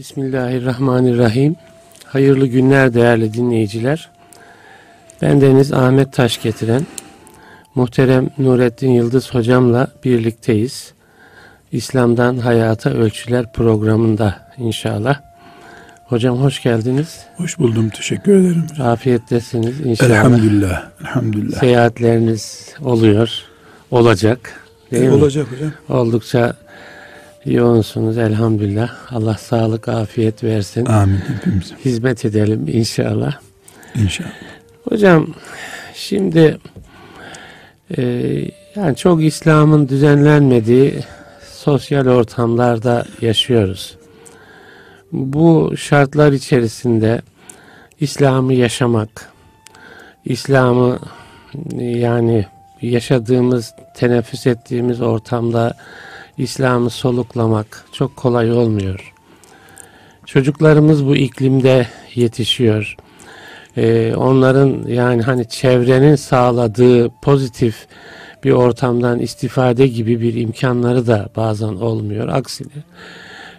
Bismillahirrahmanirrahim. Hayırlı günler değerli dinleyiciler. Ben Deniz Ahmet Taş getiren muhterem Nurettin Yıldız hocamla birlikteyiz. İslam'dan Hayata Ölçüler programında inşallah. Hocam hoş geldiniz. Hoş buldum. Teşekkür ederim. Afiyettesiniz inşallah. Elhamdülillah. Elhamdülillah. Seyahatleriniz oluyor, olacak. Değil e, olacak hocam. Oldukça yoğunsunuz elhamdülillah. Allah sağlık, afiyet versin. Amin hepimize. Hizmet edelim inşallah. İnşallah. Hocam şimdi e, yani çok İslam'ın düzenlenmediği sosyal ortamlarda yaşıyoruz. Bu şartlar içerisinde İslam'ı yaşamak, İslam'ı yani yaşadığımız, teneffüs ettiğimiz ortamda İslam'ı soluklamak çok kolay olmuyor. Çocuklarımız bu iklimde yetişiyor. Ee, onların yani hani çevrenin sağladığı pozitif bir ortamdan istifade gibi bir imkanları da bazen olmuyor. Aksine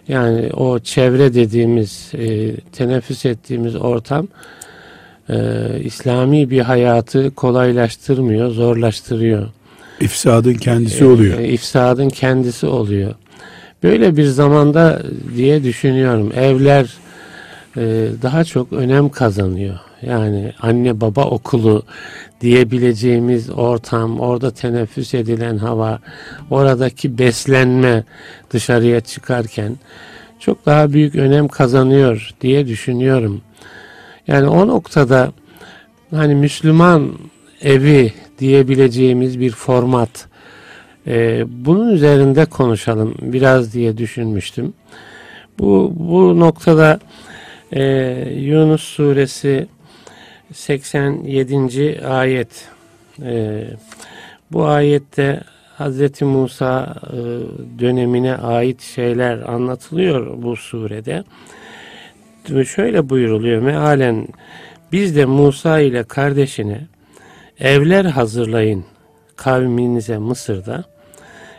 yani o çevre dediğimiz, e, teneffüs ettiğimiz ortam e, İslami bir hayatı kolaylaştırmıyor, zorlaştırıyor. İfsadın kendisi oluyor. E, ifsadın kendisi oluyor. Böyle bir zamanda diye düşünüyorum. Evler e, daha çok önem kazanıyor. Yani anne baba okulu diyebileceğimiz ortam, orada teneffüs edilen hava, oradaki beslenme dışarıya çıkarken çok daha büyük önem kazanıyor diye düşünüyorum. Yani o noktada hani Müslüman evi diyebileceğimiz bir format. Ee, bunun üzerinde konuşalım biraz diye düşünmüştüm. Bu, bu noktada e, Yunus suresi 87. ayet. E, bu ayette Hz. Musa e, dönemine ait şeyler anlatılıyor bu surede. Şöyle buyuruluyor mealen biz de Musa ile kardeşine evler hazırlayın kavminize Mısır'da.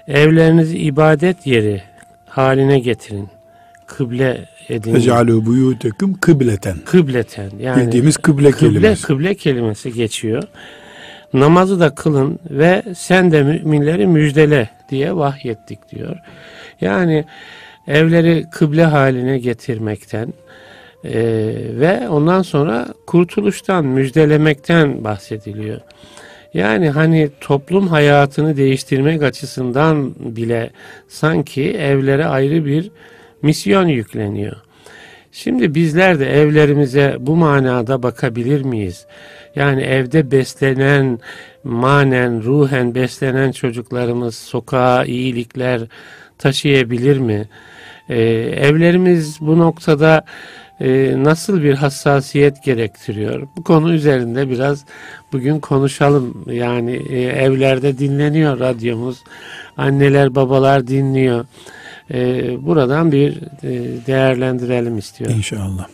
Evlerinizi ibadet yeri haline getirin. Kıble edin. Ece'alû buyûtekum kıbleten. Kıbleten. Yani Bildiğimiz kıble, kıble kelimesi. Kıble kelimesi geçiyor. Namazı da kılın ve sen de müminleri müjdele diye vahyettik diyor. Yani evleri kıble haline getirmekten e, ve ondan sonra kurtuluştan, müjdelemekten bahsediliyor. Yani hani toplum hayatını değiştirmek açısından bile sanki evlere ayrı bir misyon yükleniyor. Şimdi bizler de evlerimize bu manada bakabilir miyiz? Yani evde beslenen, manen, ruhen beslenen çocuklarımız sokağa iyilikler taşıyabilir mi? Ee, evlerimiz bu noktada e, nasıl bir hassasiyet gerektiriyor? Bu konu üzerinde biraz bugün konuşalım. Yani e, evlerde dinleniyor radyomuz. Anneler babalar dinliyor. E, buradan bir e, değerlendirelim istiyorum. İnşallah.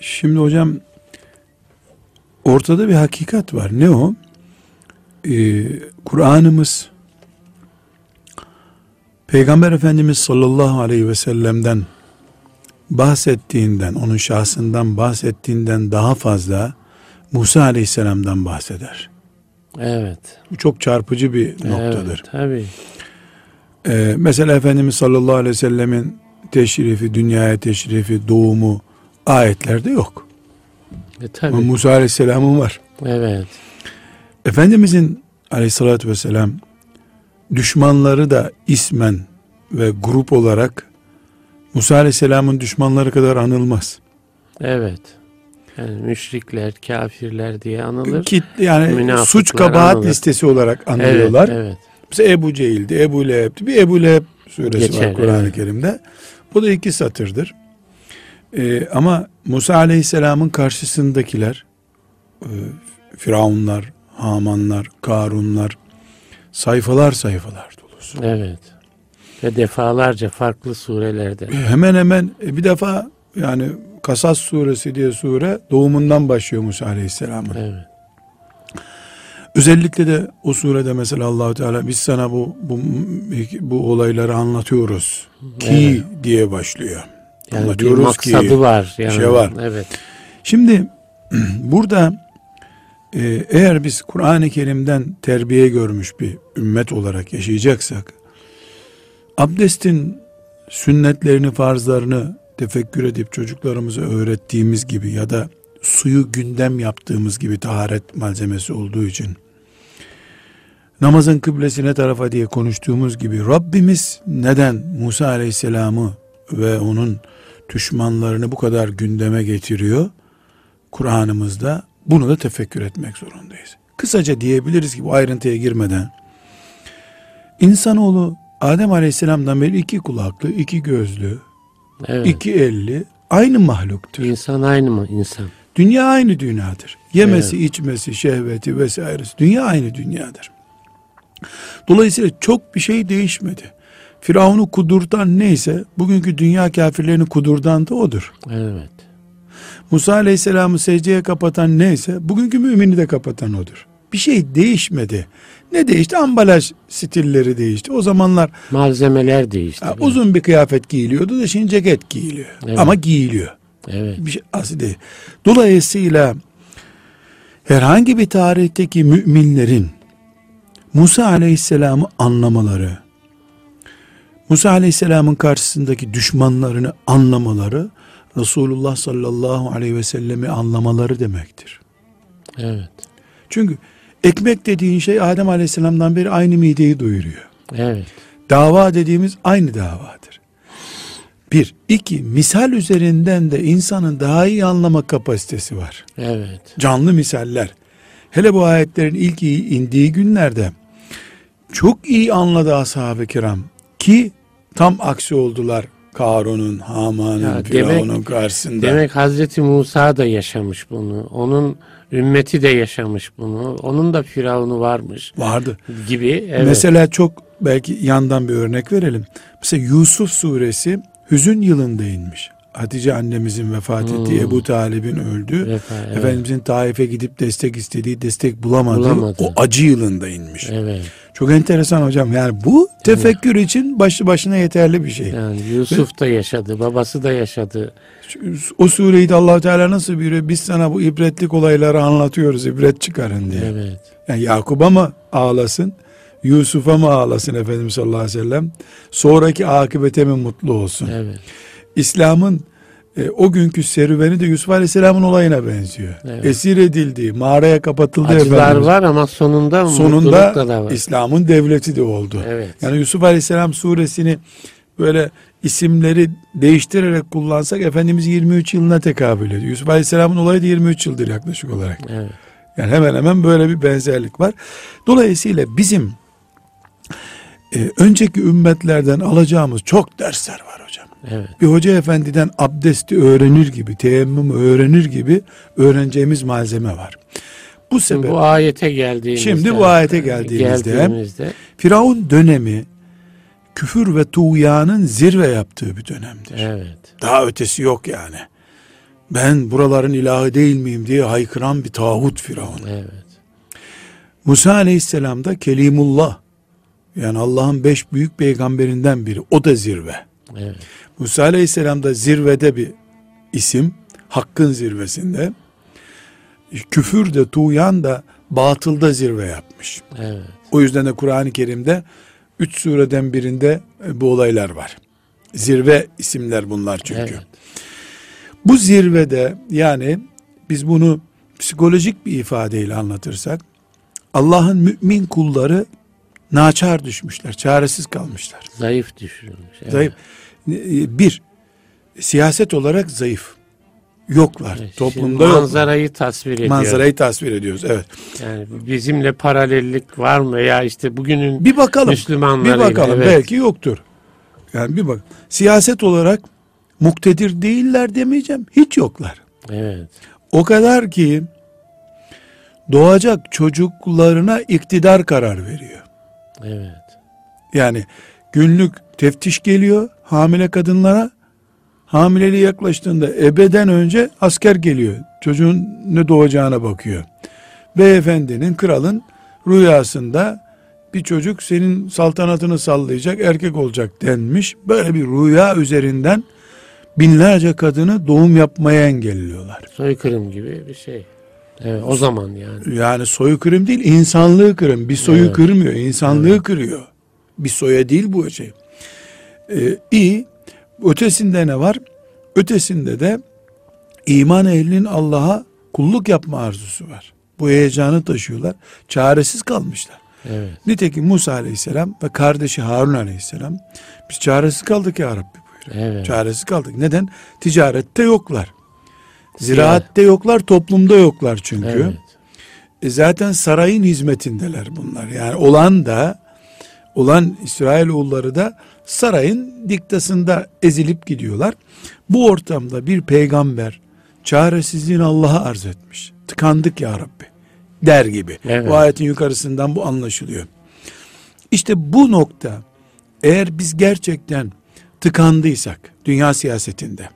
Şimdi hocam ortada bir hakikat var. Ne o? Ee, Kur'an'ımız Peygamber Efendimiz sallallahu aleyhi ve sellem'den bahsettiğinden, onun şahsından bahsettiğinden daha fazla Musa aleyhisselamdan bahseder. Evet. Bu çok çarpıcı bir noktadır. Evet, tabii. Ee, mesela Efendimiz sallallahu aleyhi ve sellemin teşrifi, dünyaya teşrifi, doğumu ayetlerde yok. E, tabii. Ama Musa aleyhisselamın var. Evet. Efendimizin aleyhissalatü vesselam düşmanları da ismen ve grup olarak Musa aleyhisselamın düşmanları kadar anılmaz. Evet. Yani müşrikler, kafirler diye anılır. Ki, yani suç kabahat anılır. listesi olarak anılıyorlar. Evet, evet. Mesela Ebu Cehil'di, Ebu Leheb'di. Bir Ebu Leheb suresi Geçer, var Kur'an-ı evet. Kerim'de. Bu da iki satırdır. Ee, ama Musa Aleyhisselam'ın karşısındakiler e, Firavunlar, Hamanlar, Karunlar sayfalar sayfalar dolusu. Evet. Ve defalarca farklı surelerde. E, hemen hemen e, bir defa yani Kasas suresi diye sure doğumundan başlıyor Musa Aleyhisselam'ın. Evet. Özellikle de o surede mesela Allahu Teala biz sana bu bu bu olayları anlatıyoruz ki evet. diye başlıyor. Yani anlatıyoruz bir maksadı ki, var yani. Şey var. Evet. Şimdi burada e, eğer biz Kur'an-ı Kerim'den terbiye görmüş bir ümmet olarak yaşayacaksak abdestin sünnetlerini, farzlarını tefekkür edip çocuklarımıza öğrettiğimiz gibi ya da suyu gündem yaptığımız gibi taharet malzemesi olduğu için namazın kıblesine tarafa diye konuştuğumuz gibi Rabbimiz neden Musa Aleyhisselam'ı ve onun düşmanlarını bu kadar gündeme getiriyor? Kur'an'ımızda bunu da tefekkür etmek zorundayız. Kısaca diyebiliriz ki bu ayrıntıya girmeden insanoğlu Adem Aleyhisselam'dan beri iki kulaklı, iki gözlü, evet. iki elli aynı mahluktur. İnsan aynı mı insan? Dünya aynı dünyadır. Yemesi, evet. içmesi, şehveti vesairesi. Dünya aynı dünyadır. Dolayısıyla çok bir şey değişmedi. Firavun'u kudurtan neyse bugünkü dünya kafirlerini kudurdan da odur. Evet. Musa Aleyhisselam'ı secdeye kapatan neyse bugünkü mümini de kapatan odur. Bir şey değişmedi. Ne değişti? Ambalaj stilleri değişti. O zamanlar malzemeler değişti. Ha, uzun bir kıyafet giyiliyordu da şimdi ceket giyiliyor. Evet. Ama giyiliyor. Evet. Bir şey değil. Dolayısıyla herhangi bir tarihteki müminlerin Musa Aleyhisselam'ı anlamaları, Musa Aleyhisselam'ın karşısındaki düşmanlarını anlamaları, Resulullah sallallahu aleyhi ve sellemi anlamaları demektir. Evet. Çünkü ekmek dediğin şey Adem Aleyhisselam'dan beri aynı mideyi doyuruyor. Evet. Dava dediğimiz aynı davadır. Bir. iki Misal üzerinden de insanın daha iyi anlama kapasitesi var. Evet. Canlı misaller. Hele bu ayetlerin ilk indiği günlerde çok iyi anladı ashab-ı kiram ki tam aksi oldular Karun'un, Haman'ın, Firavun'un karşısında. Demek Hazreti Musa da yaşamış bunu. Onun ümmeti de yaşamış bunu. Onun da Firavun'u varmış. Vardı. Gibi. Evet. Mesela çok belki yandan bir örnek verelim. Mesela Yusuf suresi hüzün yılında inmiş. Hatice annemizin vefat ettiği, hmm. Ebu Talib'in öldü. Vefa, evet. Efendimizin Taif'e gidip destek istediği, destek bulamadı. bulamadı. O acı yılında inmiş. Evet. Çok enteresan hocam. Yani bu tefekkür için başlı başına yeterli bir şey. Yani Yusuf da yaşadı, babası da yaşadı. O sureyi de allah Teala nasıl buyuruyor? Biz sana bu ibretlik olayları anlatıyoruz, ibret çıkarın diye. Evet. Yani Yakub'a mı ağlasın? Yusuf'a mı ağlasın Efendimiz sallallahu aleyhi ve sellem? Sonraki akıbete mi mutlu olsun? Evet. İslam'ın e, o günkü serüveni de Yusuf Aleyhisselam'ın olayına benziyor. Evet. Esir edildi, mağaraya kapatıldı. Acılar Efendimiz. var ama sonunda sonunda da. İslam'ın devleti de oldu. Evet. Yani Yusuf Aleyhisselam suresini böyle isimleri değiştirerek kullansak Efendimiz 23 yılına tekabül ediyor. Yusuf Aleyhisselam'ın olayı da 23 yıldır yaklaşık olarak. Evet. Yani hemen hemen böyle bir benzerlik var. Dolayısıyla bizim e, önceki ümmetlerden alacağımız çok dersler var hocam. Evet. Bir hoca efendiden abdesti öğrenir gibi, teyemmüm öğrenir gibi öğreneceğimiz malzeme var. Bu sebep bu ayete geldiğimizde Şimdi bu ayete geldiğimizde, geldiğimizde Firavun dönemi küfür ve tuğyanın zirve yaptığı bir dönemdir. Evet. Daha ötesi yok yani. Ben buraların ilahı değil miyim diye haykıran bir tağut Firavun. Evet. Musa aleyhisselam da Kelimullah yani Allah'ın beş büyük peygamberinden biri. O da zirve. Evet. Musa Aleyhisselam da zirvede bir isim. Hakkın zirvesinde. Küfür de tuğyan da batılda zirve yapmış. Evet. O yüzden de Kur'an-ı Kerim'de üç sureden birinde e, bu olaylar var. Zirve isimler bunlar çünkü. Evet. Bu zirvede yani biz bunu psikolojik bir ifadeyle anlatırsak Allah'ın mümin kulları naçar düşmüşler, çaresiz kalmışlar. Zayıf düşürülmüş. Evet. Zayıf. E, bir, siyaset olarak zayıf. Yoklar. Evet, Toplumda manzarayı yok. tasvir ediyoruz. Manzarayı tasvir ediyoruz. Evet. Yani bizimle paralellik var mı ya işte bugünün bir bakalım, Müslümanlarıyla. Bir bakalım evet. belki yoktur. Yani bir bak. Siyaset olarak muktedir değiller demeyeceğim. Hiç yoklar. Evet. O kadar ki doğacak çocuklarına iktidar karar veriyor. Evet. Yani günlük teftiş geliyor hamile kadınlara. Hamileliği yaklaştığında ebeden önce asker geliyor. Çocuğun ne doğacağına bakıyor. Beyefendinin, kralın rüyasında bir çocuk senin saltanatını sallayacak erkek olacak denmiş. Böyle bir rüya üzerinden binlerce kadını doğum yapmaya engelliyorlar. Soykırım gibi bir şey. Evet, o zaman yani. Yani soykırım değil, insanlığı kırım. Bir soyu evet. kırmıyor, insanlığı evet. kırıyor. Bir soya değil bu şey. Ee, iyi. Ötesinde ne var? Ötesinde de iman ehlinin Allah'a kulluk yapma arzusu var. Bu heyecanı taşıyorlar. Çaresiz kalmışlar. Evet. Nitekim Musa aleyhisselam ve kardeşi Harun aleyhisselam biz çaresiz kaldık ya Rabbi buyuruyor. Evet. Çaresiz kaldık. Neden? Ticarette yoklar. Ziraatte yoklar, toplumda yoklar çünkü. Evet. E zaten sarayın hizmetindeler bunlar. Yani olan da olan İsrailoğulları da sarayın diktasında ezilip gidiyorlar. Bu ortamda bir peygamber çaresizliğini Allah'a arz etmiş. Tıkandık ya Rabbi der gibi. Evet. Bu ayetin yukarısından bu anlaşılıyor. İşte bu nokta eğer biz gerçekten tıkandıysak dünya siyasetinde,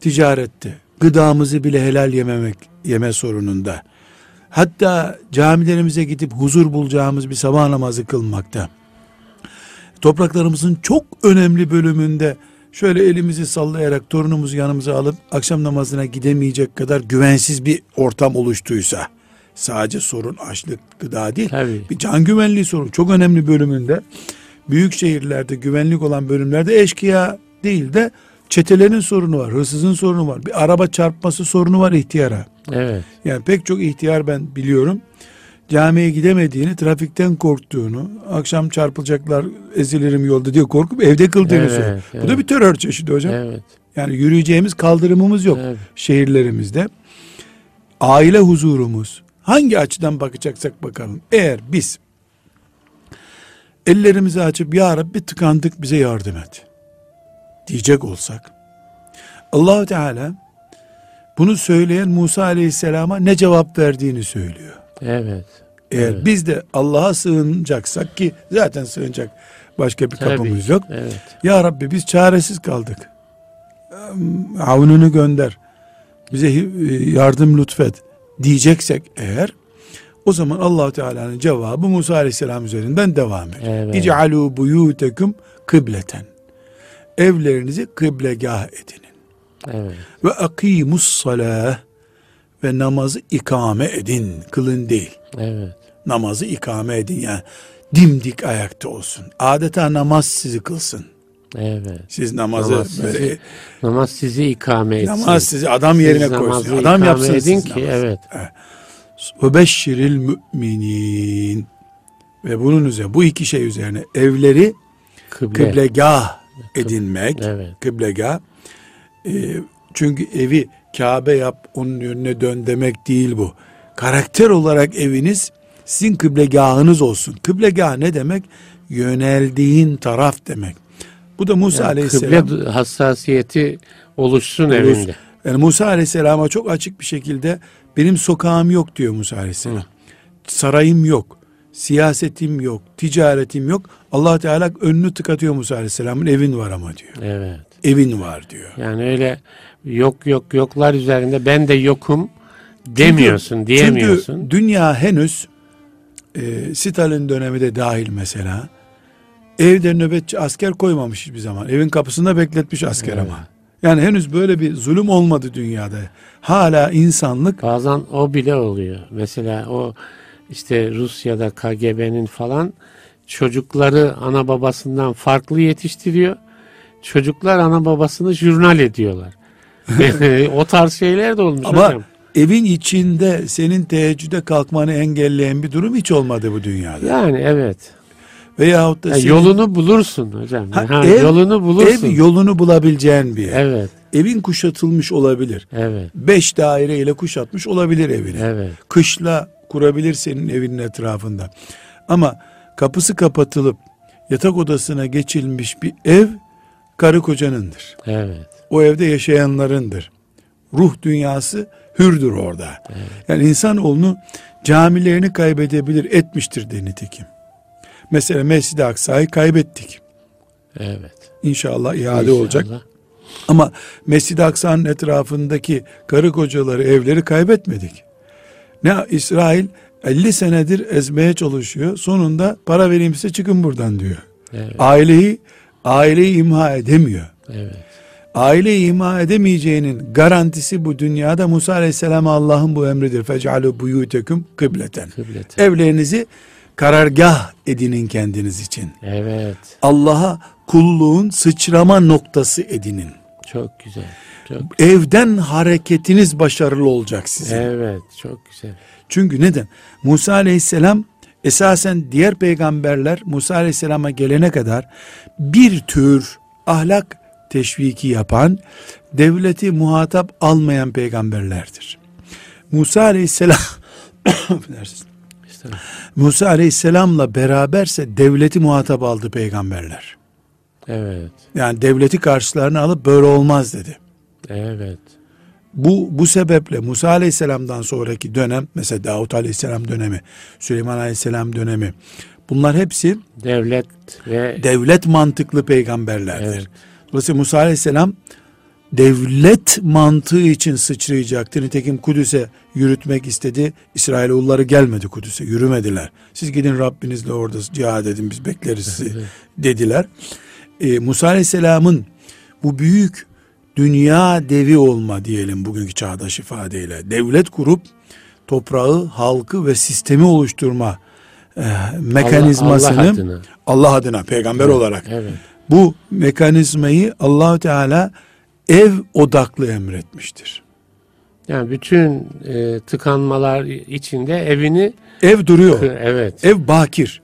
ticarette, gıdamızı bile helal yememek yeme sorununda, hatta camilerimize gidip huzur bulacağımız bir sabah namazı kılmakta, topraklarımızın çok önemli bölümünde şöyle elimizi sallayarak torunumuzu yanımıza alıp akşam namazına gidemeyecek kadar güvensiz bir ortam oluştuysa sadece sorun açlık gıda değil Tabii. bir can güvenliği sorun çok önemli bölümünde. Büyük şehirlerde güvenlik olan bölümlerde eşkıya değil de çetelerin sorunu var hırsızın sorunu var bir araba çarpması sorunu var ihtiyara evet. yani pek çok ihtiyar ben biliyorum camiye gidemediğini, trafikten korktuğunu, akşam çarpılacaklar, ezilirim yolda diye korkup evde kıldığını evet, söylüyor. Evet. Bu da bir terör çeşidi hocam. Evet. Yani yürüyeceğimiz kaldırımımız yok evet. şehirlerimizde. Aile huzurumuz hangi açıdan bakacaksak bakalım. Eğer biz ellerimizi açıp ya Rabbi tıkandık bize yardım et diyecek olsak Allahu Teala bunu söyleyen Musa Aleyhisselam'a ne cevap verdiğini söylüyor. Evet. Eğer evet. biz de Allah'a sığınacaksak ki zaten sığınacak başka bir Tabii, kapımız yok. Evet. Ya Rabbi biz çaresiz kaldık. Avnunu gönder. Bize yardım lütfet diyeceksek eğer o zaman Allah Teala'nın cevabı Musa Aleyhisselam üzerinden devam eder. Evet. İcealu buyutekum kıbleten. Evlerinizi kıblegah edinin. Evet. Ve akimus salah ve namazı ikame edin. Kılın değil. Evet. Namazı ikame edin yani. Dimdik ayakta olsun. Adeta namaz sizi kılsın. Evet. Siz namazı namaz böyle, sizi, namaz sizi ikame etsin. Namaz sizi adam yerine siz koysun. Adam yapsın edin ki namazı. evet. Ve beşşiril müminin ve bunun üzerine bu iki şey üzerine evleri Kıble. kıblegah edinmek. Evet. Kıblegah. E, çünkü evi Kabe yap onun önüne dön demek değil bu. Karakter olarak eviniz sizin kıblegahınız olsun. Kıblegah ne demek? Yöneldiğin taraf demek. Bu da Musa yani Aleyhisselam. Kıble hassasiyeti oluşsun Olur. evinde. Yani Musa Aleyhisselam'a çok açık bir şekilde benim sokağım yok diyor Musa Aleyhisselam. Hı. Sarayım yok. Siyasetim yok. Ticaretim yok. allah Teala önünü tıkatıyor Musa Aleyhisselam'ın evin var ama diyor. Evet. Evin var diyor. Yani öyle yok yok yoklar üzerinde ben de yokum demiyorsun, çünkü, diyemiyorsun. Çünkü dünya henüz e, Stalin dönemi de dahil mesela evde nöbetçi asker koymamış hiçbir zaman. Evin kapısında bekletmiş asker evet. ama. Yani henüz böyle bir zulüm olmadı dünyada. Hala insanlık bazen o bile oluyor. Mesela o işte Rusya'da KGB'nin falan çocukları ana babasından farklı yetiştiriyor. Çocuklar ana babasını jurnal ediyorlar. o tarz şeyler de olmuş Ama hocam. evin içinde senin teheccüde kalkmanı engelleyen bir durum hiç olmadı bu dünyada. Yani evet. Veyahut da yani senin... yolunu bulursun hocam. Ha, ha, ev, yolunu bulursun. Ev yolunu bulabileceğin bir yer. Evet. Evin kuşatılmış olabilir. Evet. Beş daire ile kuşatmış olabilir evini. Evet. Kışla kurabilir senin evinin etrafında. Ama kapısı kapatılıp yatak odasına geçilmiş bir ev karı kocanındır. Evet. O evde yaşayanlarındır. Ruh dünyası hürdür orada. Evet. Yani insanoğlunu camilerini kaybedebilir etmiştir de nitekim. Mesela Mescid-i Aksa'yı kaybettik. Evet. İnşallah iade İnşallah. olacak. Ama Mescid-i Aksa'nın etrafındaki karı kocaları, evleri kaybetmedik. Ne İsrail 50 senedir ezmeye çalışıyor. Sonunda para vereyim size çıkın buradan diyor. Evet. Aileyi aileyi imha edemiyor. Evet. Aileyi imha edemeyeceğinin garantisi bu dünyada Musa Aleyhisselam'a Allah'ın bu emridir. Fec'alû buyûteküm kıbleten. Kıbleten. Evlerinizi karargah edinin kendiniz için. Evet. Allah'a kulluğun sıçrama noktası edinin. Çok güzel. Çok Evden hareketiniz başarılı olacak sizin. Evet, çok güzel. Çünkü neden? Musa Aleyhisselam esasen diğer peygamberler Musa Aleyhisselam'a gelene kadar bir tür ahlak teşviki yapan, devleti muhatap almayan peygamberlerdir. Musa Aleyhisselam Musa Aleyhisselam'la beraberse devleti muhatap aldı peygamberler. Evet. Yani devleti karşılarına alıp böyle olmaz dedi. Evet. Bu bu sebeple Musa Aleyhisselam'dan sonraki dönem mesela Davut Aleyhisselam dönemi, Süleyman Aleyhisselam dönemi bunlar hepsi Devlet ve devlet mantıklı peygamberlerdir. Evet. Dolayısıyla Musa Aleyhisselam devlet mantığı için sıçrayacaktır. Nitekim Kudüs'e yürütmek istedi. İsrailoğulları gelmedi Kudüs'e, yürümediler. Siz gidin Rabbinizle orada cihad edin biz bekleriz sizi dediler. Ee, Musa Aleyhisselam'ın bu büyük dünya devi olma diyelim bugünkü çağdaş ifadeyle. Devlet kurup toprağı, halkı ve sistemi oluşturma e, mekanizmasını Allah, Allah adına. Allah adına peygamber olarak Evet. bu mekanizmayı allah Teala ev odaklı emretmiştir. Yani bütün e, tıkanmalar içinde evini Ev duruyor. evet. Ev bakir.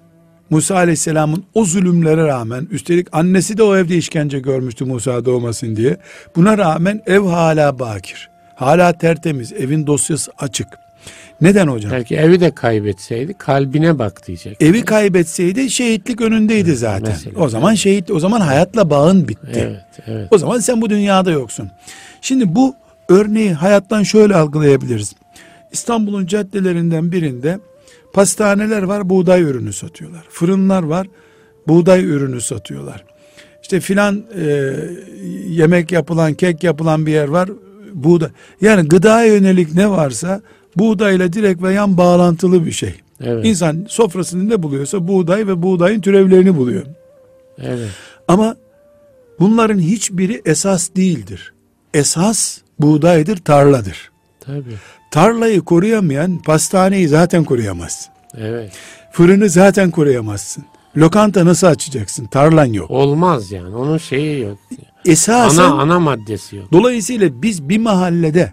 Musa Aleyhisselam'ın o zulümlere rağmen üstelik annesi de o evde işkence görmüştü Musa doğmasın diye. Buna rağmen ev hala bakir. Hala tertemiz. Evin dosyası açık. Neden hocam? Belki evi de kaybetseydi kalbine bak diyecek. Evi kaybetseydi şehitlik önündeydi zaten. mesela. o zaman şehit o zaman hayatla bağın bitti. Evet, evet. O zaman sen bu dünyada yoksun. Şimdi bu örneği hayattan şöyle algılayabiliriz. İstanbul'un caddelerinden birinde pastaneler var, buğday ürünü satıyorlar. Fırınlar var, buğday ürünü satıyorlar. İşte filan e, yemek yapılan, kek yapılan bir yer var, buğday. Yani gıdaya yönelik ne varsa buğdayla direkt ve yan bağlantılı bir şey. Evet. İnsan sofrasını ne buluyorsa buğday ve buğdayın türevlerini buluyor. Evet. Ama bunların hiçbiri esas değildir. Esas buğdaydır, tarladır. Tabii. Tarlayı koruyamayan pastaneyi zaten koruyamaz. Evet. Fırını zaten koruyamazsın. Lokanta nasıl açacaksın? Tarlan yok. Olmaz yani. Onun şeyi yok. Esasen Ana ana maddesi yok. dolayısıyla biz bir mahallede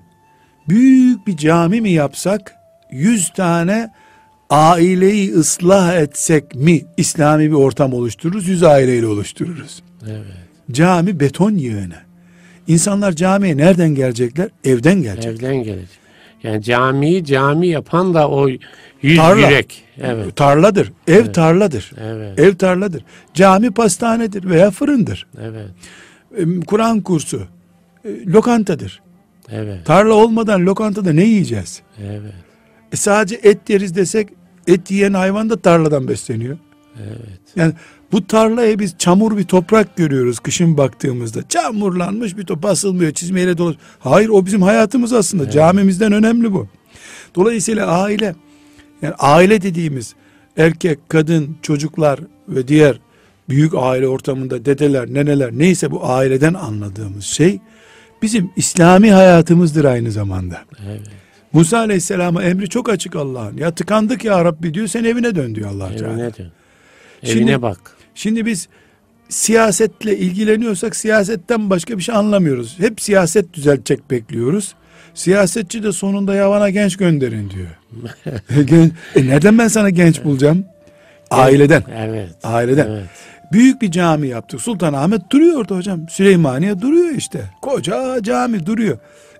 büyük bir cami mi yapsak 100 tane aileyi ıslah etsek mi İslami bir ortam oluştururuz? 100 aileyle oluştururuz. Evet. Cami beton yığını. İnsanlar camiye nereden gelecekler? Evden gelecek. Evden gelecek. Yani camiyi cami yapan da o yüz Tarla. yürek. Evet. Tarladır. Ev tarladır. Evet. Ev tarladır. Cami pastanedir veya fırındır. Evet. Kur'an kursu e, lokantadır. Evet. Tarla olmadan lokantada ne yiyeceğiz? Evet. E sadece et yeriz desek et yiyen hayvan da tarladan besleniyor. Evet. Yani bu tarlaya biz çamur bir toprak görüyoruz kışın baktığımızda. Çamurlanmış bir toprak basılmıyor çizmeyle dolu. Hayır o bizim hayatımız aslında. Camimizden önemli bu. Dolayısıyla aile yani aile dediğimiz erkek, kadın, çocuklar ve diğer büyük aile ortamında dedeler, neneler neyse bu aileden anladığımız şey bizim İslami hayatımızdır aynı zamanda. Evet. Musa Aleyhisselam'a emri çok açık Allah'ın. Ya tıkandık ya Rabbi diyor sen evine dön diyor Allah Teala. Evine dön. Şimdi- Evine bak. Şimdi biz siyasetle ilgileniyorsak siyasetten başka bir şey anlamıyoruz. Hep siyaset düzeltecek bekliyoruz. Siyasetçi de sonunda yavana genç gönderin diyor. Gen- e nereden ben sana genç bulacağım? Aileden. Evet. Aileden. Evet. Büyük bir cami yaptık. Sultanahmet duruyor orada hocam. Süleymaniye duruyor işte. Koca cami duruyor.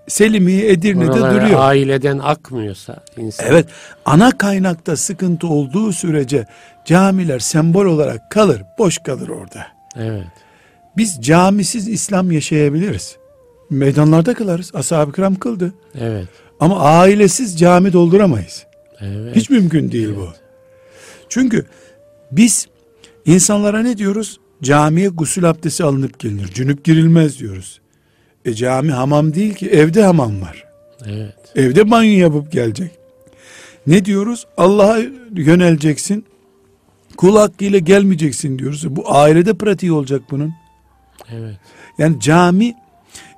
Selimiye Edirne'de Oralar duruyor. aileden akmıyorsa insan. Evet ana kaynakta sıkıntı olduğu sürece camiler sembol olarak kalır. Boş kalır orada. Evet. Biz camisiz İslam yaşayabiliriz. Meydanlarda kılarız. Ashab-ı kiram kıldı. Evet. Ama ailesiz cami dolduramayız. Evet. Hiç mümkün değil bu. Çünkü biz insanlara ne diyoruz? Camiye gusül abdesti alınıp gelinir. Cünüp girilmez diyoruz. E cami hamam değil ki evde hamam var. Evet. Evde banyo yapıp gelecek. Ne diyoruz? Allah'a yöneleceksin. Kul hakkıyla gelmeyeceksin diyoruz. Bu ailede pratiği olacak bunun. Evet. Yani cami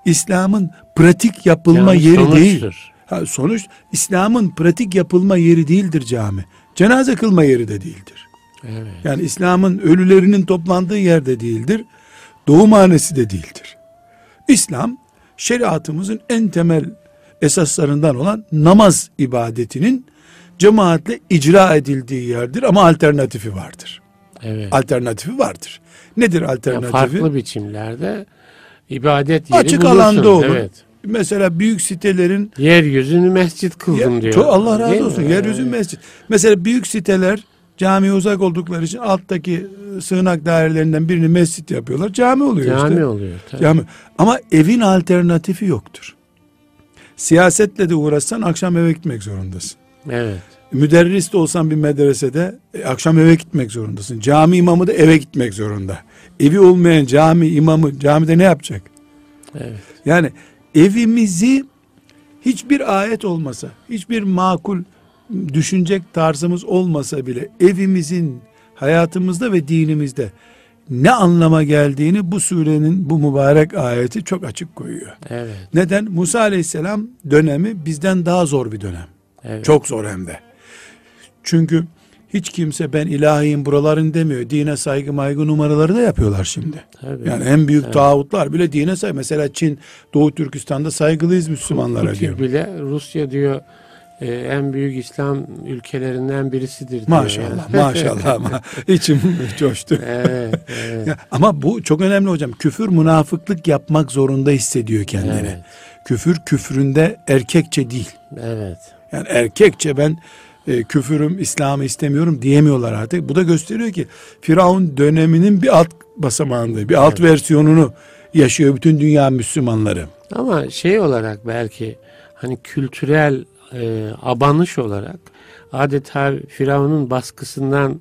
İslam'ın pratik yapılma yani yeri sonuçtur. değil. Ha, sonuç İslam'ın pratik yapılma yeri değildir cami. Cenaze kılma yeri de değildir. Evet. Yani İslam'ın ölülerinin toplandığı yerde değildir. Doğumhanesi de değildir. İslam şeriatımızın en temel esaslarından olan namaz ibadetinin cemaatle icra edildiği yerdir ama alternatifi vardır. Evet. Alternatifi vardır. Nedir alternatifi? farklı biçimlerde ibadet yeri Açık bulursun. alanda olur. Evet. Mesela büyük sitelerin Yeryüzünü mescit kıldım Ya, diyor. Allah razı Değil mi? olsun. Yeryüzü mescit. Mesela büyük siteler camiye uzak oldukları için alttaki e, sığınak dairelerinden birini mescit yapıyorlar. Cami oluyor Cami işte. oluyor. Tabii. Cami. Ama evin alternatifi yoktur. Siyasetle de uğraşsan akşam eve gitmek zorundasın. Evet. Müderris de olsan bir medresede e, akşam eve gitmek zorundasın. Cami imamı da eve gitmek zorunda. Evi olmayan cami imamı camide ne yapacak? Evet. Yani evimizi hiçbir ayet olmasa, hiçbir makul düşünecek tarzımız olmasa bile evimizin hayatımızda ve dinimizde ne anlama geldiğini bu surenin bu mübarek ayeti çok açık koyuyor. Evet. Neden? Musa aleyhisselam dönemi bizden daha zor bir dönem. Evet. Çok zor hem de. Çünkü hiç kimse ben ilahiyim buraların demiyor. Dine saygı maygı numaraları da yapıyorlar şimdi. Tabii. Yani en büyük Evet. tağutlar bile dine saygı. Mesela Çin, Doğu Türkistan'da saygılıyız Müslümanlara Putin diyor. bile Rusya diyor e, en büyük İslam ülkelerinden birisidir. Maşallah, ya. maşallah ama içim coştu. evet, evet. Ya, ama bu çok önemli hocam. Küfür münafıklık yapmak zorunda hissediyor kendini. Evet. Küfür küfründe erkekçe değil. Evet. Yani erkekçe ben e, küfürüm, İslam'ı istemiyorum diyemiyorlar artık. Bu da gösteriyor ki Firavun döneminin bir alt basamağında, bir alt versiyonunu yaşıyor bütün dünya Müslümanları. Ama şey olarak belki hani kültürel e, abanış olarak adeta Firavun'un baskısından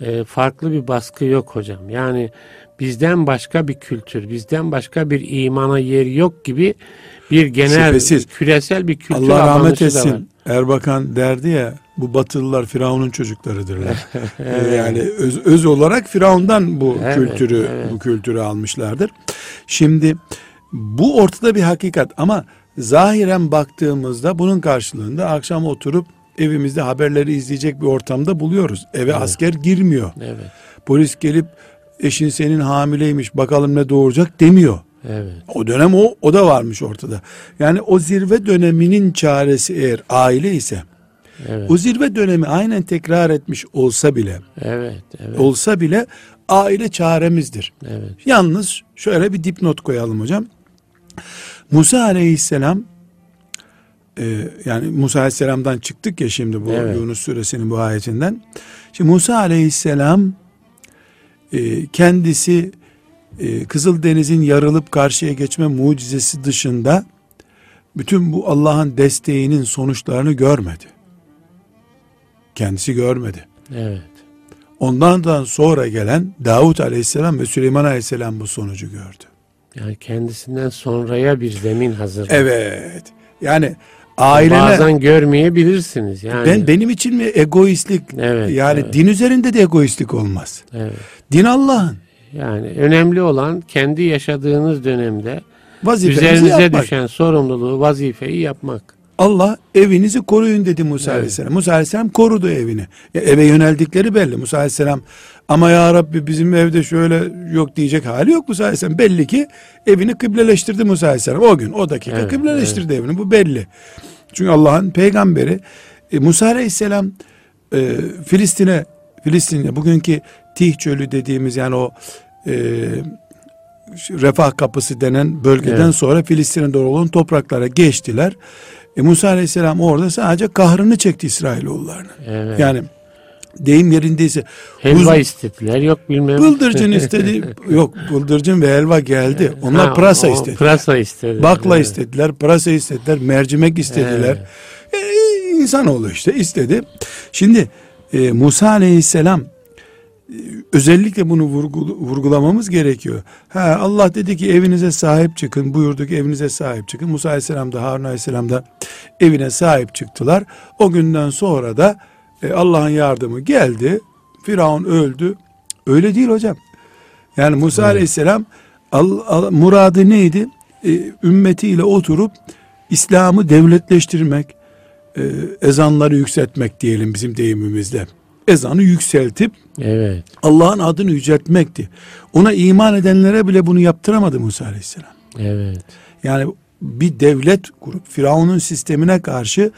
e, farklı bir baskı yok hocam. Yani bizden başka bir kültür, bizden başka bir imana yer yok gibi bir genel Şüphesiz. küresel bir kültür Allah rahmet etsin. Erbakan derdi ya bu batılılar Firavun'un çocuklarıdırlar. Ee, yani öz, öz olarak Firavun'dan bu Evet, kültürü evet. bu kültürü almışlardır. Şimdi bu ortada bir hakikat ama zahiren baktığımızda bunun karşılığında akşam oturup evimizde haberleri izleyecek bir ortamda buluyoruz. Eve asker girmiyor. Evet. Polis gelip eşin senin hamileymiş bakalım ne doğuracak demiyor. Evet. O dönem o, o da varmış ortada. Yani o zirve döneminin çaresi eğer aile ise Evet. o zirve dönemi aynen tekrar etmiş olsa bile Evet. Evet. olsa bile aile çaremizdir. Evet. Yalnız şöyle bir dipnot koyalım hocam. Musa aleyhisselam e, yani Musa aleyhisselamdan çıktık ya şimdi bu Evet. Yunus suresinin bu ayetinden. Şimdi Musa aleyhisselam e, kendisi e, Kızıldeniz'in yarılıp karşıya geçme mucizesi dışında bütün bu Allah'ın desteğinin sonuçlarını görmedi. Kendisi görmedi. Evet. Ondan da sonra gelen Davut aleyhisselam ve Süleyman aleyhisselam bu sonucu gördü. Yani kendisinden sonraya bir zemin hazır. Evet. Yani ailene Bazen görmeyebilirsiniz. Yani. ben benim için mi egoistlik? Evet, yani evet. din üzerinde de egoistlik olmaz. Evet. Din Allah'ın. Yani önemli olan kendi yaşadığınız dönemde Vazifenizi üzerinize yapmak. düşen sorumluluğu, vazifeyi yapmak. Allah evinizi koruyun dedi Musa Evet. Aleyhisselam. Musa Aleyhisselam korudu evini. Ya eve yöneldikleri belli. Musa Aleyhisselam ama ya Rabbi bizim evde şöyle yok diyecek hali yok Musa Aleyhisselam. Belli ki evini kıbleleştirdi Musa Aleyhisselam. O gün o dakika Evet, kıbleleştirdi evini. Bu belli. Çünkü Allah'ın peygamberi e, Musa Aleyhisselam e, Filistin'e Filistin'e bugünkü Tih Çölü dediğimiz yani o e, refah kapısı denen bölgeden Evet. sonra Filistin'e doğru olan topraklara geçtiler. E, Musa Aleyhisselam orada sadece kahrını çekti İsrailoğullarının. Evet. Yani deyim yerindeyse Helva buz- istediler. Yok bilmem. bıldırcın istedi. Yok bıldırcın ve helva geldi. Onlar Ha, pırasa o istedi. Pırasa istedi. Bakla Evet. istediler, pırasa istediler, mercimek istediler. E, insanoğlu işte istedi. Şimdi e, Musa Aleyhisselam özellikle bunu vurgulamamız gerekiyor. Ha, Allah dedi ki evinize sahip çıkın buyurdu ki evinize sahip çıkın. Musa Aleyhisselam da Harun Aleyhisselam da evine sahip çıktılar. O günden sonra da e, Allah'ın yardımı geldi. Firavun öldü. Öyle değil hocam. Yani Musa evet. Aleyhisselam al, al, muradı neydi? E, ümmetiyle oturup İslam'ı devletleştirmek, e, ezanları yükseltmek diyelim bizim deyimimizde ezanı yükseltip evet. Allah'ın adını yüceltmekti. Ona iman edenlere bile bunu yaptıramadı Musa Aleyhisselam. Evet. Yani bir devlet kurup Firavun'un sistemine karşı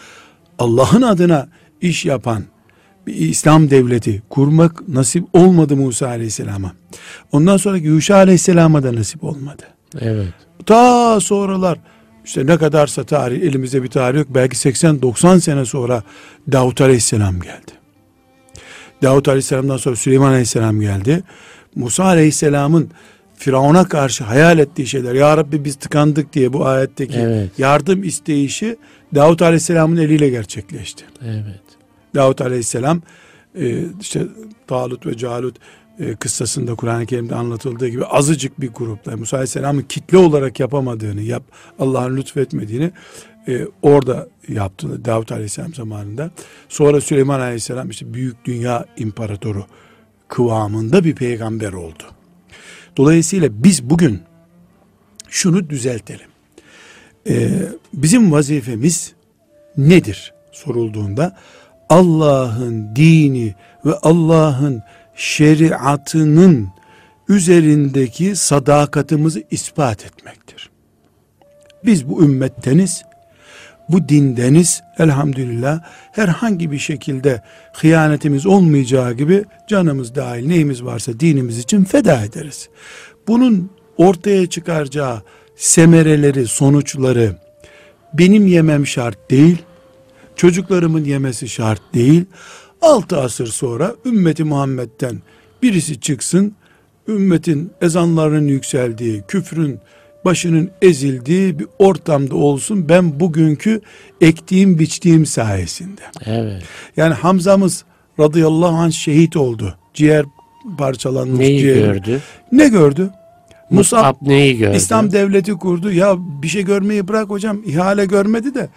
Allah'ın adına iş yapan bir İslam devleti kurmak nasip olmadı Musa Aleyhisselam'a. Ondan sonraki Yuşa Aleyhisselam'a da nasip olmadı. Evet. Ta sonralar işte ne kadarsa tarih elimizde bir tarih yok. Belki 80-90 sene sonra Davut Aleyhisselam geldi. Davut Aleyhisselam'dan sonra Süleyman Aleyhisselam geldi. Musa Aleyhisselam'ın Firavun'a karşı hayal ettiği şeyler Ya Rabbi biz tıkandık diye bu ayetteki evet. yardım isteyişi Davut Aleyhisselam'ın eliyle gerçekleşti. Evet. Davut Aleyhisselam e, işte Talut ve Calut e, kıssasında Kur'an-ı Kerim'de anlatıldığı gibi azıcık bir grupla Musa Aleyhisselam'ın kitle olarak yapamadığını, yap Allah'ın lütfetmediğini e, orada yaptı Davut Aleyhisselam zamanında. Sonra Süleyman Aleyhisselam işte büyük dünya imparatoru kıvamında bir peygamber oldu. Dolayısıyla biz bugün şunu düzeltelim. Ee, bizim vazifemiz nedir sorulduğunda Allah'ın dini ve Allah'ın şeriatının üzerindeki sadakatimizi ispat etmektir. Biz bu ümmetteniz bu dindeniz elhamdülillah herhangi bir şekilde hıyanetimiz olmayacağı gibi canımız dahil neyimiz varsa dinimiz için feda ederiz. Bunun ortaya çıkaracağı semereleri, sonuçları benim yemem şart değil, çocuklarımın yemesi şart değil. Altı asır sonra ümmeti Muhammed'den birisi çıksın, ümmetin ezanlarının yükseldiği, küfrün başının ezildiği bir ortamda olsun ben bugünkü ektiğim biçtiğim sayesinde. Evet. Yani Hamza'mız radıyallahu anh şehit oldu. Ciğer parçalanmış. Neyi ciğer. gördü? Ne gördü? Musab, Musab neyi gördü? İslam devleti kurdu. Ya bir şey görmeyi bırak hocam. ihale görmedi de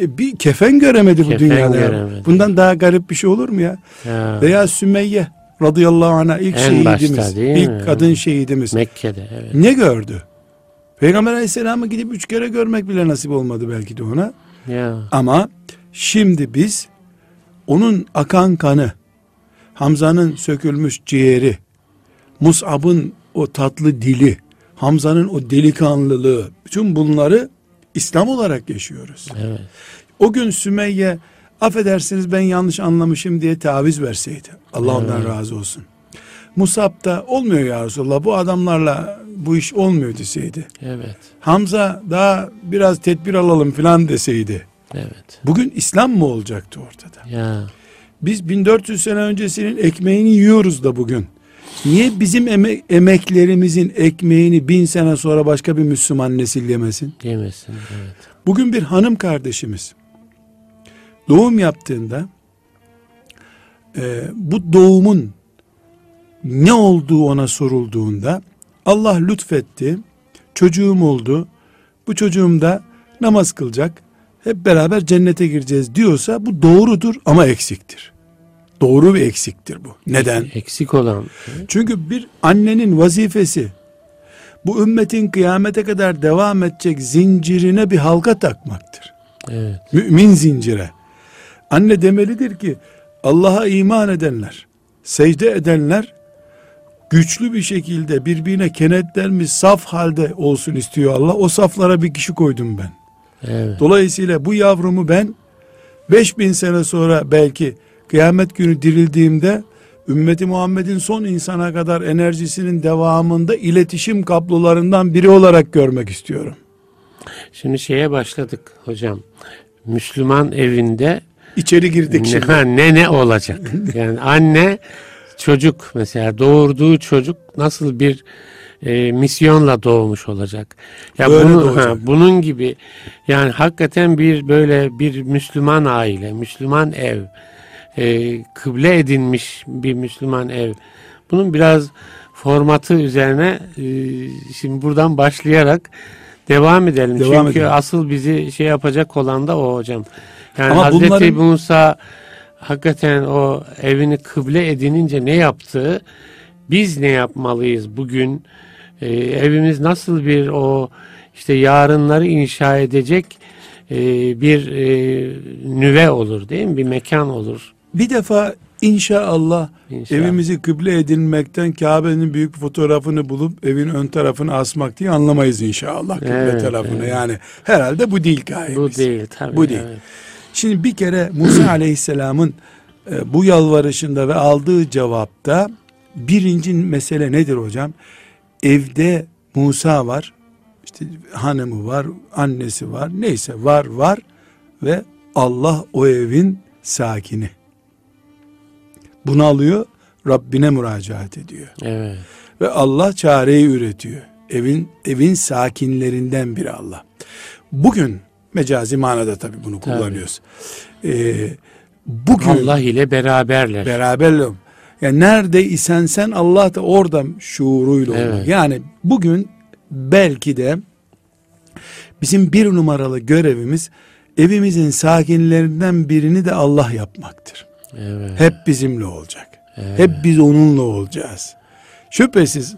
e, bir kefen göremedi kefen bu dünyada. Göremedi. Bundan daha garip bir şey olur mu ya? ya. Veya Sümeyye radıyallahu anh'a ilk en şehidimiz. Başta, ilk mi? kadın şehidimiz. Mekke'de evet. Ne gördü? Peygamber aleyhisselamı gidip üç kere görmek bile nasip olmadı belki de ona. Ya. Ama şimdi biz onun akan kanı, Hamza'nın sökülmüş ciğeri, Mus'ab'ın o tatlı dili, Hamza'nın o delikanlılığı, bütün bunları İslam olarak yaşıyoruz. Evet. O gün Sümeyye affedersiniz ben yanlış anlamışım diye taviz verseydi. Allah evet. ondan razı olsun. Musab da olmuyor ya Resulallah bu adamlarla bu iş olmuyor deseydi. Evet. Hamza daha biraz tedbir alalım filan deseydi. Evet. Bugün İslam mı olacaktı ortada? Ya. Biz 1400 sene öncesinin ekmeğini yiyoruz da bugün. Niye bizim emek, emeklerimizin ekmeğini bin sene sonra başka bir Müslüman nesil yemesin? Yemesin, evet. Bugün bir hanım kardeşimiz doğum yaptığında e, bu doğumun ne olduğu ona sorulduğunda Allah lütfetti. Çocuğum oldu. Bu çocuğum da namaz kılacak. Hep beraber cennete gireceğiz diyorsa bu doğrudur ama eksiktir. Doğru bir eksiktir bu. Neden? Eksik olan. Çünkü bir annenin vazifesi bu ümmetin kıyamete kadar devam edecek zincirine bir halka takmaktır. Evet. Mümin zincire. Anne demelidir ki Allah'a iman edenler, secde edenler güçlü bir şekilde birbirine kenetlenmiş saf halde olsun istiyor Allah. O saflara bir kişi koydum ben. Evet. Dolayısıyla bu yavrumu ben 5000 sene sonra belki kıyamet günü dirildiğimde ümmeti Muhammed'in son insana kadar enerjisinin devamında iletişim kablolarından biri olarak görmek istiyorum. Şimdi şeye başladık hocam. Müslüman evinde içeri girdik şimdi. Ne ne olacak? Yani anne çocuk mesela doğurduğu çocuk nasıl bir e, misyonla doğmuş olacak. Ya Böyle bunu, ha, bunun gibi yani hakikaten bir böyle bir Müslüman aile, Müslüman ev, e, kıble edinmiş bir Müslüman ev Bunun biraz formatı üzerine e, şimdi buradan başlayarak devam edelim. Devam Çünkü edelim. asıl bizi şey yapacak olan da o hocam. Yani Ama Hazreti bunların- Musa hakikaten o evini kıble edinince ne yaptı? Biz ne yapmalıyız bugün? Ee, evimiz nasıl bir o işte yarınları inşa edecek e, bir e, nüve olur değil mi? Bir mekan olur. Bir defa inşallah, İnşallah. evimizi kıble edinmekten Kabe'nin büyük bir fotoğrafını bulup evin ön tarafını asmak diye anlamayız inşallah kıble Evet, tarafını. evet. Yani herhalde bu değil gayemiz. Bu değil tabii. Bu değil. evet. Şimdi bir kere Musa Aleyhisselam'ın e, bu yalvarışında ve aldığı cevapta birinci mesele nedir hocam? Evde Musa var, işte hanımı var, annesi var, neyse var var ve Allah o evin sakini. Bunu alıyor, Rabbine müracaat ediyor. Evet. Ve Allah çareyi üretiyor. Evin evin sakinlerinden biri Allah. Bugün mecazi manada tabii bunu Tabii. kullanıyoruz. Ee, bugün Allah ile beraberler. beraberle yani nerede isen sen Allah da orada şuuruyla. Evet. Yani bugün belki de bizim bir numaralı görevimiz evimizin sakinlerinden birini de Allah yapmaktır. Evet. Hep bizimle olacak. Evet. Hep biz onunla olacağız. Şüphesiz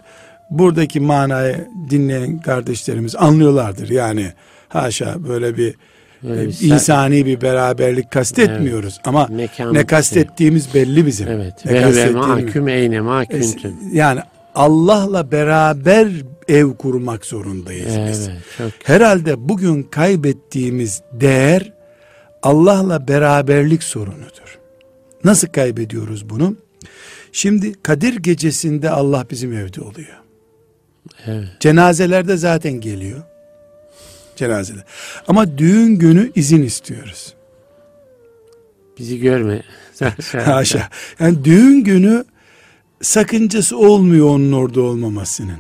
buradaki manayı dinleyen kardeşlerimiz anlıyorlardır. Yani haşa böyle bir Böyle e, bir sa- insani bir beraberlik kastetmiyoruz. Ama Mekan- ne kastettiğimiz belli bizim. Evet. Ne Ve ve mahkum eyne mahkumtun. Es- Yani Allah'la beraber ev kurmak zorundayız biz. Evet. Çok Herhalde bugün kaybettiğimiz değer Allah'la beraberlik sorunudur. Nasıl kaybediyoruz bunu? Şimdi Kadir gecesinde Allah bizim evde oluyor. evet. Cenazelerde zaten geliyor. Cenazeler. Ama düğün günü izin istiyoruz. Bizi görme. Haşa. Yani düğün günü sakıncası olmuyor onun orada olmamasının.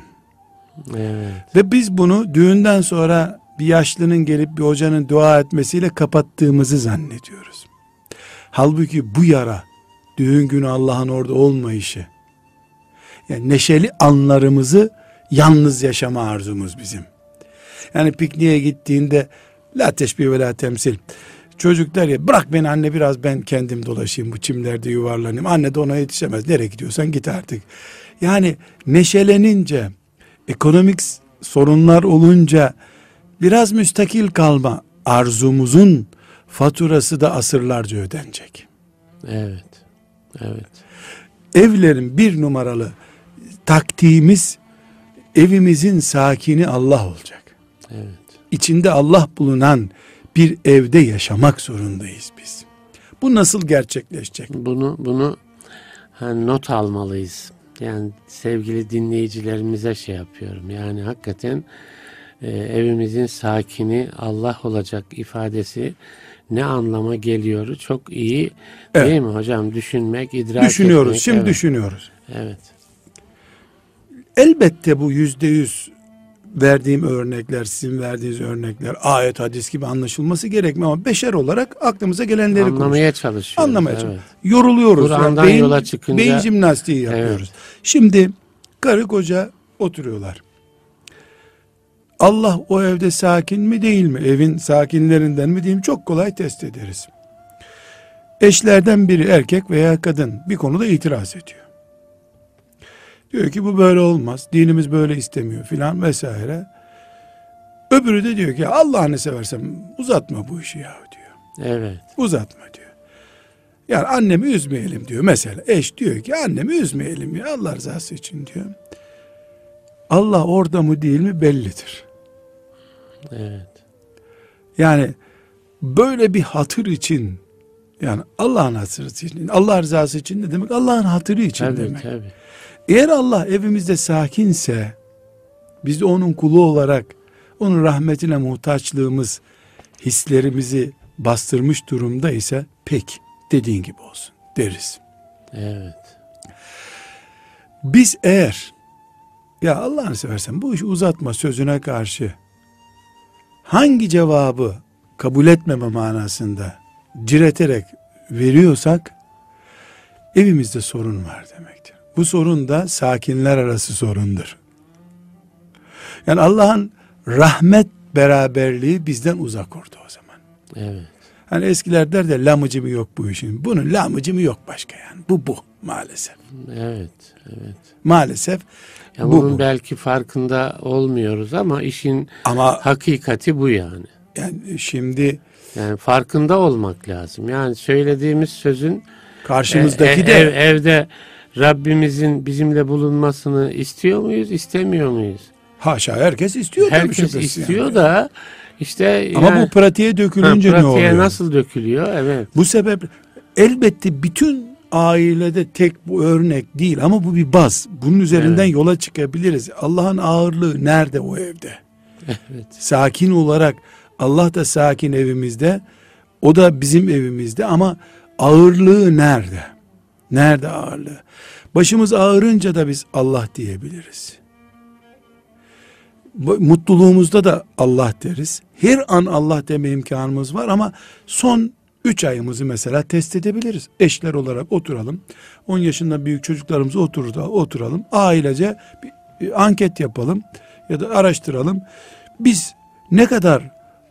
evet. Ve biz bunu düğünden sonra bir yaşlının gelip bir hocanın dua etmesiyle kapattığımızı zannediyoruz. Halbuki bu yara düğün günü Allah'ın orada olmayışı. Yani neşeli anlarımızı yalnız yaşama arzumuz bizim. Yani pikniğe gittiğinde la teşbih ve la temsil. Çocuk der ya bırak beni anne biraz ben kendim dolaşayım bu çimlerde yuvarlanayım. Anne de ona yetişemez. Nereye gidiyorsan git artık. Yani neşelenince ekonomik sorunlar olunca biraz müstakil kalma arzumuzun faturası da asırlarca ödenecek. Evet. Evet. Evlerin bir numaralı taktiğimiz evimizin sakini Allah olacak. Evet. İçinde Allah bulunan bir evde yaşamak zorundayız biz. Bu nasıl gerçekleşecek? Bunu bunu hani not almalıyız. Yani sevgili dinleyicilerimize şey yapıyorum. Yani hakikaten e, evimizin sakini Allah olacak ifadesi ne anlama geliyor çok iyi Evet. değil mi hocam? Düşünmek, idrak Düşünüyoruz. etmek. Şimdi evet. düşünüyoruz. Evet. Elbette bu yüzde yüz verdiğim örnekler, sizin verdiğiniz örnekler ayet hadis gibi anlaşılması gerekmiyor ama beşer olarak aklımıza gelenleri konuşuyoruz. Anlamaya çalışıyoruz. Anlamaya evet. çalışıyoruz. Yoruluyoruz. Kur'an'dan beyin, yola çıkınca- beyin jimnastiği yapıyoruz. Şimdi karı koca oturuyorlar. Allah o evde sakin mi değil mi? Evin sakinlerinden mi diyeyim çok kolay test ederiz. Eşlerden biri erkek veya kadın bir konuda itiraz ediyor. Diyor ki bu böyle olmaz. Dinimiz böyle istemiyor filan vesaire. Öbürü de diyor ki Allah'ını seversem uzatma bu işi ya diyor. Evet. Uzatma diyor. Yani annemi üzmeyelim diyor. Mesela eş diyor ki annemi üzmeyelim ya Allah rızası için diyor. Allah orada mı değil mi bellidir. Evet. Yani böyle bir hatır için yani Allah'ın hatırı için Allah rızası için ne demek? Allah'ın hatırı için Tabii demek. tabii. Eğer Allah evimizde sakinse biz de onun kulu olarak onun rahmetine muhtaçlığımız hislerimizi bastırmış durumda ise pek dediğin gibi olsun deriz. Evet. Biz eğer ya Allah'ını seversen bu işi uzatma sözüne karşı hangi cevabı kabul etmeme manasında cireterek veriyorsak evimizde sorun var demektir. Bu sorun da sakinler arası sorundur. Yani Allah'ın rahmet beraberliği bizden uzak orada o zaman. Evet. Hani eskiler der de lamıcı mı yok bu işin. Bunun lamıcı mı yok başka yani. Bu bu maalesef. Evet, evet. Maalesef ya bu bunun bu. belki farkında olmuyoruz ama işin ama hakikati bu yani. Yani şimdi yani farkında olmak lazım. Yani söylediğimiz sözün karşımızdaki e, de ev, evde Rabbimizin bizimle bulunmasını istiyor muyuz, istemiyor muyuz? Haşa herkes istiyor. Herkes istiyor yani. da işte ama yani, bu pratiğe dökülünce ha, ne oluyor? nasıl dökülüyor? Evet. Bu sebep elbette bütün ailede tek bu örnek değil ama bu bir baz. Bunun üzerinden evet. yola çıkabiliriz. Allah'ın ağırlığı nerede o evde? Evet. Sakin olarak Allah da sakin evimizde. O da bizim evimizde ama ağırlığı nerede? Nerede ağırlığı? Başımız ağırınca da biz Allah diyebiliriz. Mutluluğumuzda da Allah deriz. Her an Allah deme imkanımız var ama son 3 ayımızı mesela test edebiliriz. Eşler olarak oturalım. 10 yaşında büyük çocuklarımızı oturur oturalım. Ailece bir anket yapalım ya da araştıralım. Biz ne kadar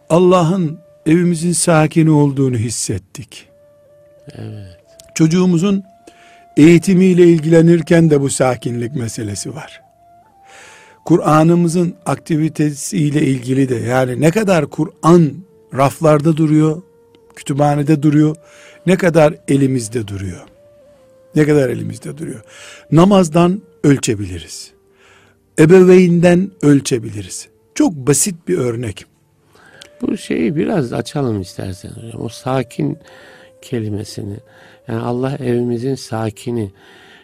Allah'ın evimizin sakini olduğunu hissettik. Evet. Çocuğumuzun eğitimiyle ilgilenirken de bu sakinlik meselesi var. Kur'an'ımızın aktivitesiyle ilgili de yani ne kadar Kur'an raflarda duruyor, kütüphanede duruyor, ne kadar elimizde duruyor. Ne kadar elimizde duruyor. Namazdan ölçebiliriz. Ebeveynden ölçebiliriz. Çok basit bir örnek. Bu şeyi biraz açalım istersen hocam. O sakin kelimesini. Yani Allah evimizin sakini.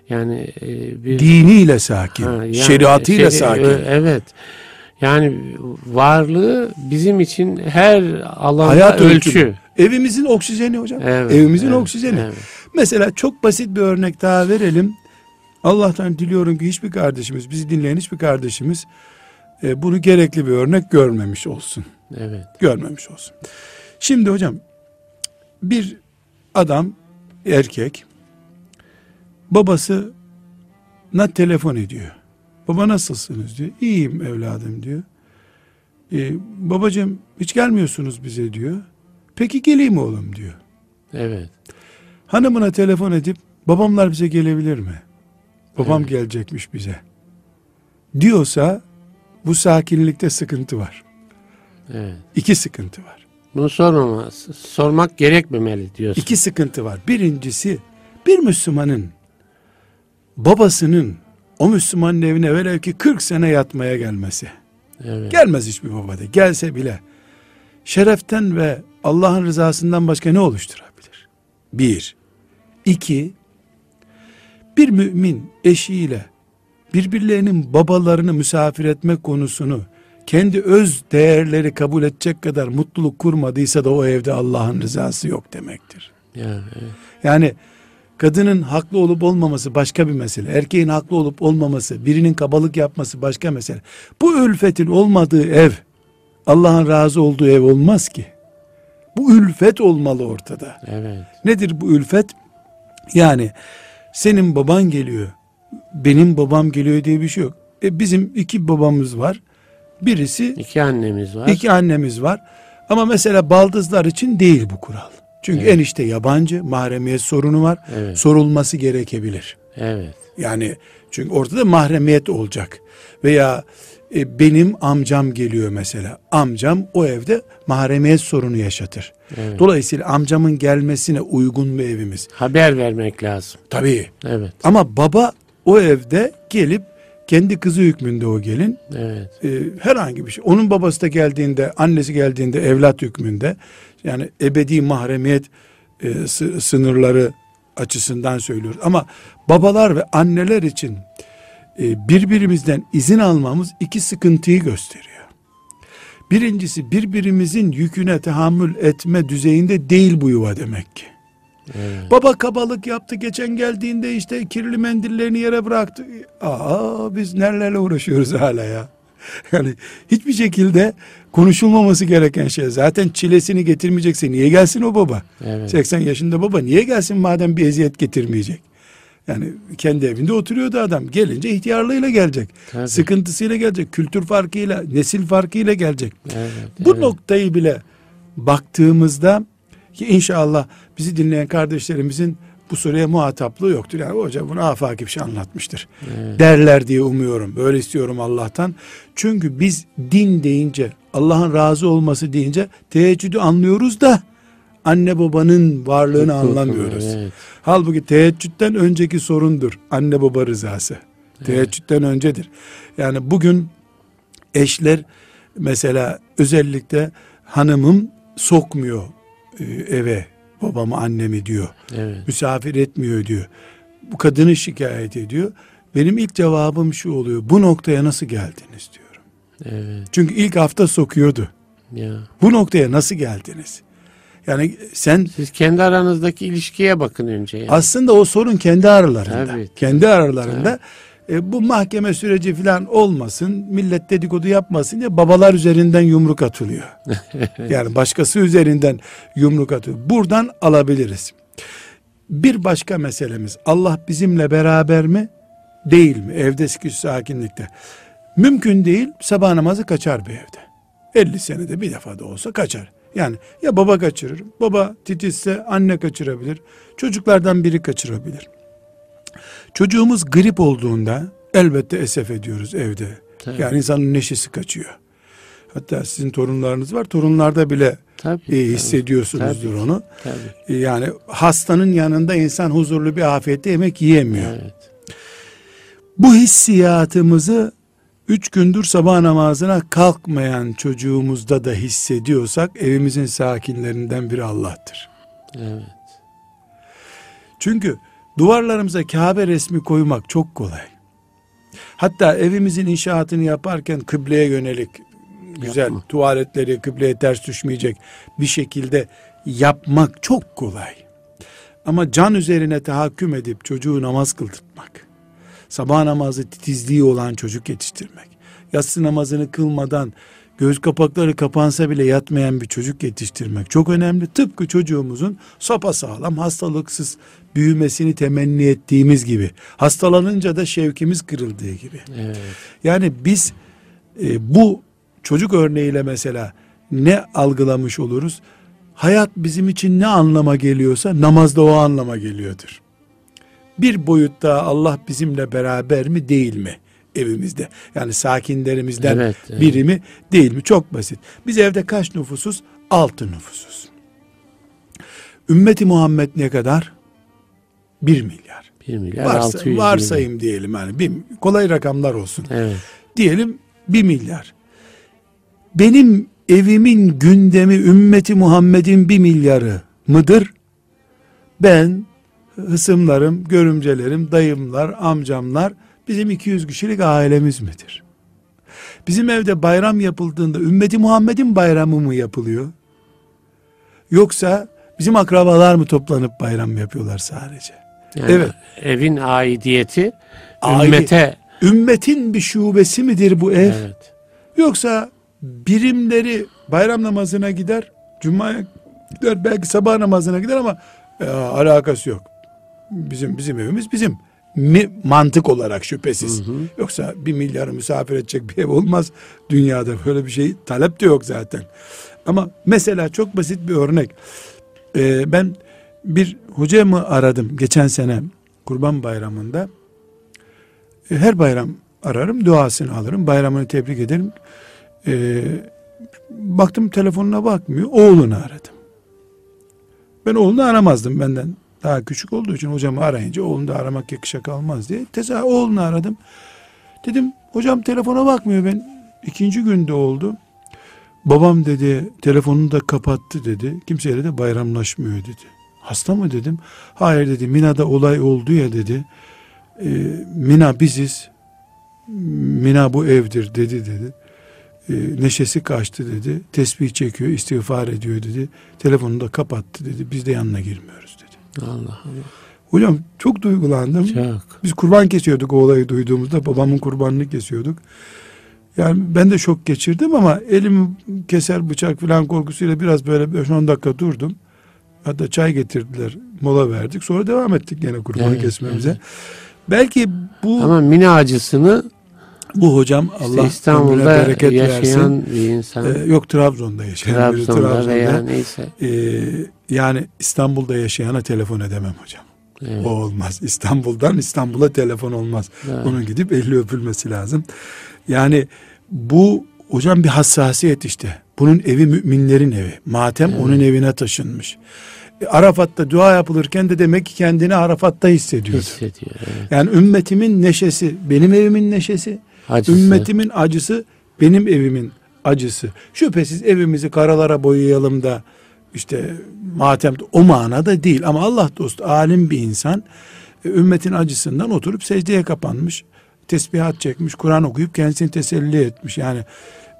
Yani e, bir diniyle sakin, ha, yani şeriatıyla şey, sakin. Evet. Yani varlığı bizim için her alanda Hayat ölçü. ölçü. Evimizin oksijeni hocam. Evet, Evimizin evet, oksijeni. Evet. Mesela çok basit bir örnek daha verelim. Allah'tan diliyorum ki hiçbir kardeşimiz, bizi dinleyen hiçbir kardeşimiz e, bunu gerekli bir örnek görmemiş olsun. Evet. Görmemiş olsun. Şimdi hocam bir adam erkek babası na telefon ediyor. Baba nasılsınız diyor. İyiyim evladım diyor. Ee, babacığım hiç gelmiyorsunuz bize diyor. Peki geleyim oğlum diyor. Evet. Hanımına telefon edip babamlar bize gelebilir mi? Babam evet. gelecekmiş bize. Diyorsa bu sakinlikte sıkıntı var. Evet. İki sıkıntı var. Bunu sormaması, sormak gerekmemeli diyorsun. İki sıkıntı var. Birincisi bir Müslümanın babasının o Müslümanın evine velev ki 40 sene yatmaya gelmesi. Evet. Gelmez hiçbir baba de. Gelse bile şereften ve Allah'ın rızasından başka ne oluşturabilir? Bir. İki. Bir mümin eşiyle birbirlerinin babalarını misafir etme konusunu kendi öz değerleri kabul edecek kadar mutluluk kurmadıysa da o evde Allah'ın rızası yok demektir. Ya, evet. Yani kadının haklı olup olmaması başka bir mesele. Erkeğin haklı olup olmaması, birinin kabalık yapması başka mesele. Bu ülfetin olmadığı ev Allah'ın razı olduğu ev olmaz ki. Bu ülfet olmalı ortada. Evet. Nedir bu ülfet? Yani senin baban geliyor, benim babam geliyor diye bir şey yok. E bizim iki babamız var. Birisi iki annemiz var. İki annemiz var. Ama mesela baldızlar için değil bu kural. Çünkü evet. enişte yabancı, mahremiyet sorunu var. Evet. Sorulması gerekebilir. Evet. Yani çünkü ortada mahremiyet olacak. Veya e, benim amcam geliyor mesela. Amcam o evde mahremiyet sorunu yaşatır. Evet. Dolayısıyla amcamın gelmesine uygun bir evimiz. Haber vermek lazım. Tabii. Evet. Ama baba o evde gelip kendi kızı hükmünde o gelin. Evet. E, herhangi bir şey. Onun babası da geldiğinde, annesi geldiğinde evlat hükmünde. Yani ebedi mahremiyet e, sınırları açısından söylüyoruz. Ama babalar ve anneler için e, birbirimizden izin almamız iki sıkıntıyı gösteriyor. Birincisi birbirimizin yüküne tahammül etme düzeyinde değil bu yuva demek ki. Evet. Baba kabalık yaptı geçen geldiğinde işte kirli mendillerini yere bıraktı. Aa biz nelerle uğraşıyoruz hala ya. Yani hiçbir şekilde konuşulmaması gereken şey. Zaten çilesini getirmeyecekse niye gelsin o baba? Evet. 80 yaşında baba niye gelsin madem bir eziyet getirmeyecek? Yani kendi evinde oturuyordu adam. Gelince ihtiyarlığıyla gelecek. Tabii. Sıkıntısıyla gelecek. Kültür farkıyla, nesil farkıyla gelecek. Evet, Bu evet. noktayı bile baktığımızda ki inşallah bizi dinleyen kardeşlerimizin bu soruya muhataplığı yoktur. Yani hoca bunu afaki bir şey anlatmıştır. Evet. Derler diye umuyorum. Böyle istiyorum Allah'tan. Çünkü biz din deyince, Allah'ın razı olması deyince teheccüdü anlıyoruz da anne babanın varlığını Çok anlamıyoruz. Evet. Halbuki teheccüden önceki sorundur anne baba rızası. Evet. Teheccüden öncedir. Yani bugün eşler mesela özellikle hanımım sokmuyor e, eve babamı annemi diyor. Evet. Misafir etmiyor diyor. Bu kadını şikayet ediyor. Benim ilk cevabım şu oluyor. Bu noktaya nasıl geldiniz diyorum. Evet. Çünkü ilk hafta sokuyordu. Ya. Bu noktaya nasıl geldiniz? Yani sen siz kendi aranızdaki ilişkiye bakın önce. Yani. Aslında o sorun kendi aralarında. Tabii. Kendi aralarında. Tabii. E, bu mahkeme süreci falan olmasın, millet dedikodu yapmasın diye babalar üzerinden yumruk atılıyor. yani başkası üzerinden yumruk atıyor. Buradan alabiliriz. Bir başka meselemiz Allah bizimle beraber mi? Değil mi? Evde sıkış sakinlikte. Mümkün değil sabah namazı kaçar bir evde. 50 senede bir defa da olsa kaçar. Yani ya baba kaçırır, baba titizse anne kaçırabilir, çocuklardan biri kaçırabilir. Çocuğumuz grip olduğunda elbette esef ediyoruz evde. Tabii. Yani insanın neşesi kaçıyor. Hatta sizin torunlarınız var. Torunlarda bile tabii, e, hissediyorsunuzdur tabii, onu. Tabii. Yani hastanın yanında insan huzurlu bir afiyette yemek yiyemiyor. Evet. Bu hissiyatımızı üç gündür sabah namazına kalkmayan çocuğumuzda da hissediyorsak evimizin sakinlerinden biri Allah'tır. Evet. Çünkü duvarlarımıza Kabe resmi koymak çok kolay. Hatta evimizin inşaatını yaparken kıbleye yönelik güzel Yapma. tuvaletleri kıbleye ters düşmeyecek bir şekilde yapmak çok kolay. Ama can üzerine tahakküm edip çocuğu namaz kıldırtmak, sabah namazı titizliği olan çocuk yetiştirmek, yatsı namazını kılmadan göz kapakları kapansa bile yatmayan bir çocuk yetiştirmek çok önemli. Tıpkı çocuğumuzun sopa sağlam, hastalıksız büyümesini temenni ettiğimiz gibi. Hastalanınca da şevkimiz kırıldığı gibi. Evet. Yani biz e, bu çocuk örneğiyle mesela ne algılamış oluruz? Hayat bizim için ne anlama geliyorsa namazda o anlama geliyordur. Bir boyutta Allah bizimle beraber mi değil mi? Evimizde. Yani sakinlerimizden evet, evet. biri mi değil mi? Çok basit. Biz evde kaç nüfusuz? Altı nüfusuz. Ümmeti Muhammed ne kadar? Bir milyar. Bir milyar Varsa, 600 Varsayım milyon. diyelim yani. Bir, kolay rakamlar olsun. Evet. Diyelim bir milyar. Benim evimin gündemi ümmeti Muhammed'in bir milyarı mıdır? Ben, hısımlarım, görümcelerim, dayımlar, amcamlar bizim 200 kişilik ailemiz midir? Bizim evde bayram yapıldığında ümmeti Muhammed'in bayramı mı yapılıyor? Yoksa bizim akrabalar mı toplanıp bayram yapıyorlar sadece? Yani evet. Evin aidiyeti ümmete ümmetin bir şubesi midir bu ev? Evet. Yoksa birimleri bayram namazına gider, cumaya gider, belki sabah namazına gider ama e, alakası yok. Bizim bizim evimiz bizim mi, mantık olarak şüphesiz. Hı hı. Yoksa bir milyarı misafir edecek bir ev olmaz dünyada. Böyle bir şey talep de yok zaten. Ama mesela çok basit bir örnek. Ee, ben bir hocamı aradım geçen sene Kurban Bayramı'nda. Ee, her bayram ararım, duasını alırım, bayramını tebrik ederim. Ee, baktım telefonuna bakmıyor, oğlunu aradım. Ben oğlunu aramazdım benden daha küçük olduğu için hocamı arayınca oğlunu da aramak yakışa kalmaz diye. Teza oğlunu aradım. Dedim hocam telefona bakmıyor ben. ikinci günde oldu. Babam dedi telefonunu da kapattı dedi. Kimseyle de bayramlaşmıyor dedi. Hasta mı dedim. Hayır dedi Mina'da olay oldu ya dedi. E, Mina biziz. Mina bu evdir dedi dedi. E, neşesi kaçtı dedi. Tesbih çekiyor, istiğfar ediyor dedi. Telefonunu da kapattı dedi. Biz de yanına girmiyoruz dedi. Allah Allah. Hocam çok duygulandım. Çok. Biz kurban kesiyorduk o olayı duyduğumuzda. Babamın kurbanını kesiyorduk. Yani ben de şok geçirdim ama elim keser bıçak falan korkusuyla biraz böyle 5-10 dakika durdum. Hatta çay getirdiler. Mola verdik. Sonra devam ettik yine kurbanı evet, kesmemize. Evet. Belki bu Ama mini acısını bu hocam işte Allah İstanbul'da bereket yaşayan versin. bir insan. Ee, yok Trabzon'da yaşayan Trabzon'da, biri. Trabzon'da veya neyse. E, yani İstanbul'da yaşayana telefon edemem hocam. Evet. O olmaz. İstanbul'dan İstanbul'a telefon olmaz. Evet. Onun gidip eli öpülmesi lazım. Yani bu hocam bir hassasiyet işte. Bunun evi müminlerin evi. Matem evet. onun evine taşınmış. E, Arafat'ta dua yapılırken de demek ki kendini Arafat'ta hissediyordu. Hissediyor. Evet. Yani ümmetimin neşesi benim evimin neşesi. Acısı. Ümmetimin acısı benim evimin acısı. Şüphesiz evimizi karalara boyayalım da işte matem o manada değil ama Allah dostu alim bir insan e, ümmetin acısından oturup secdeye kapanmış tesbihat çekmiş Kur'an okuyup kendisini teselli etmiş yani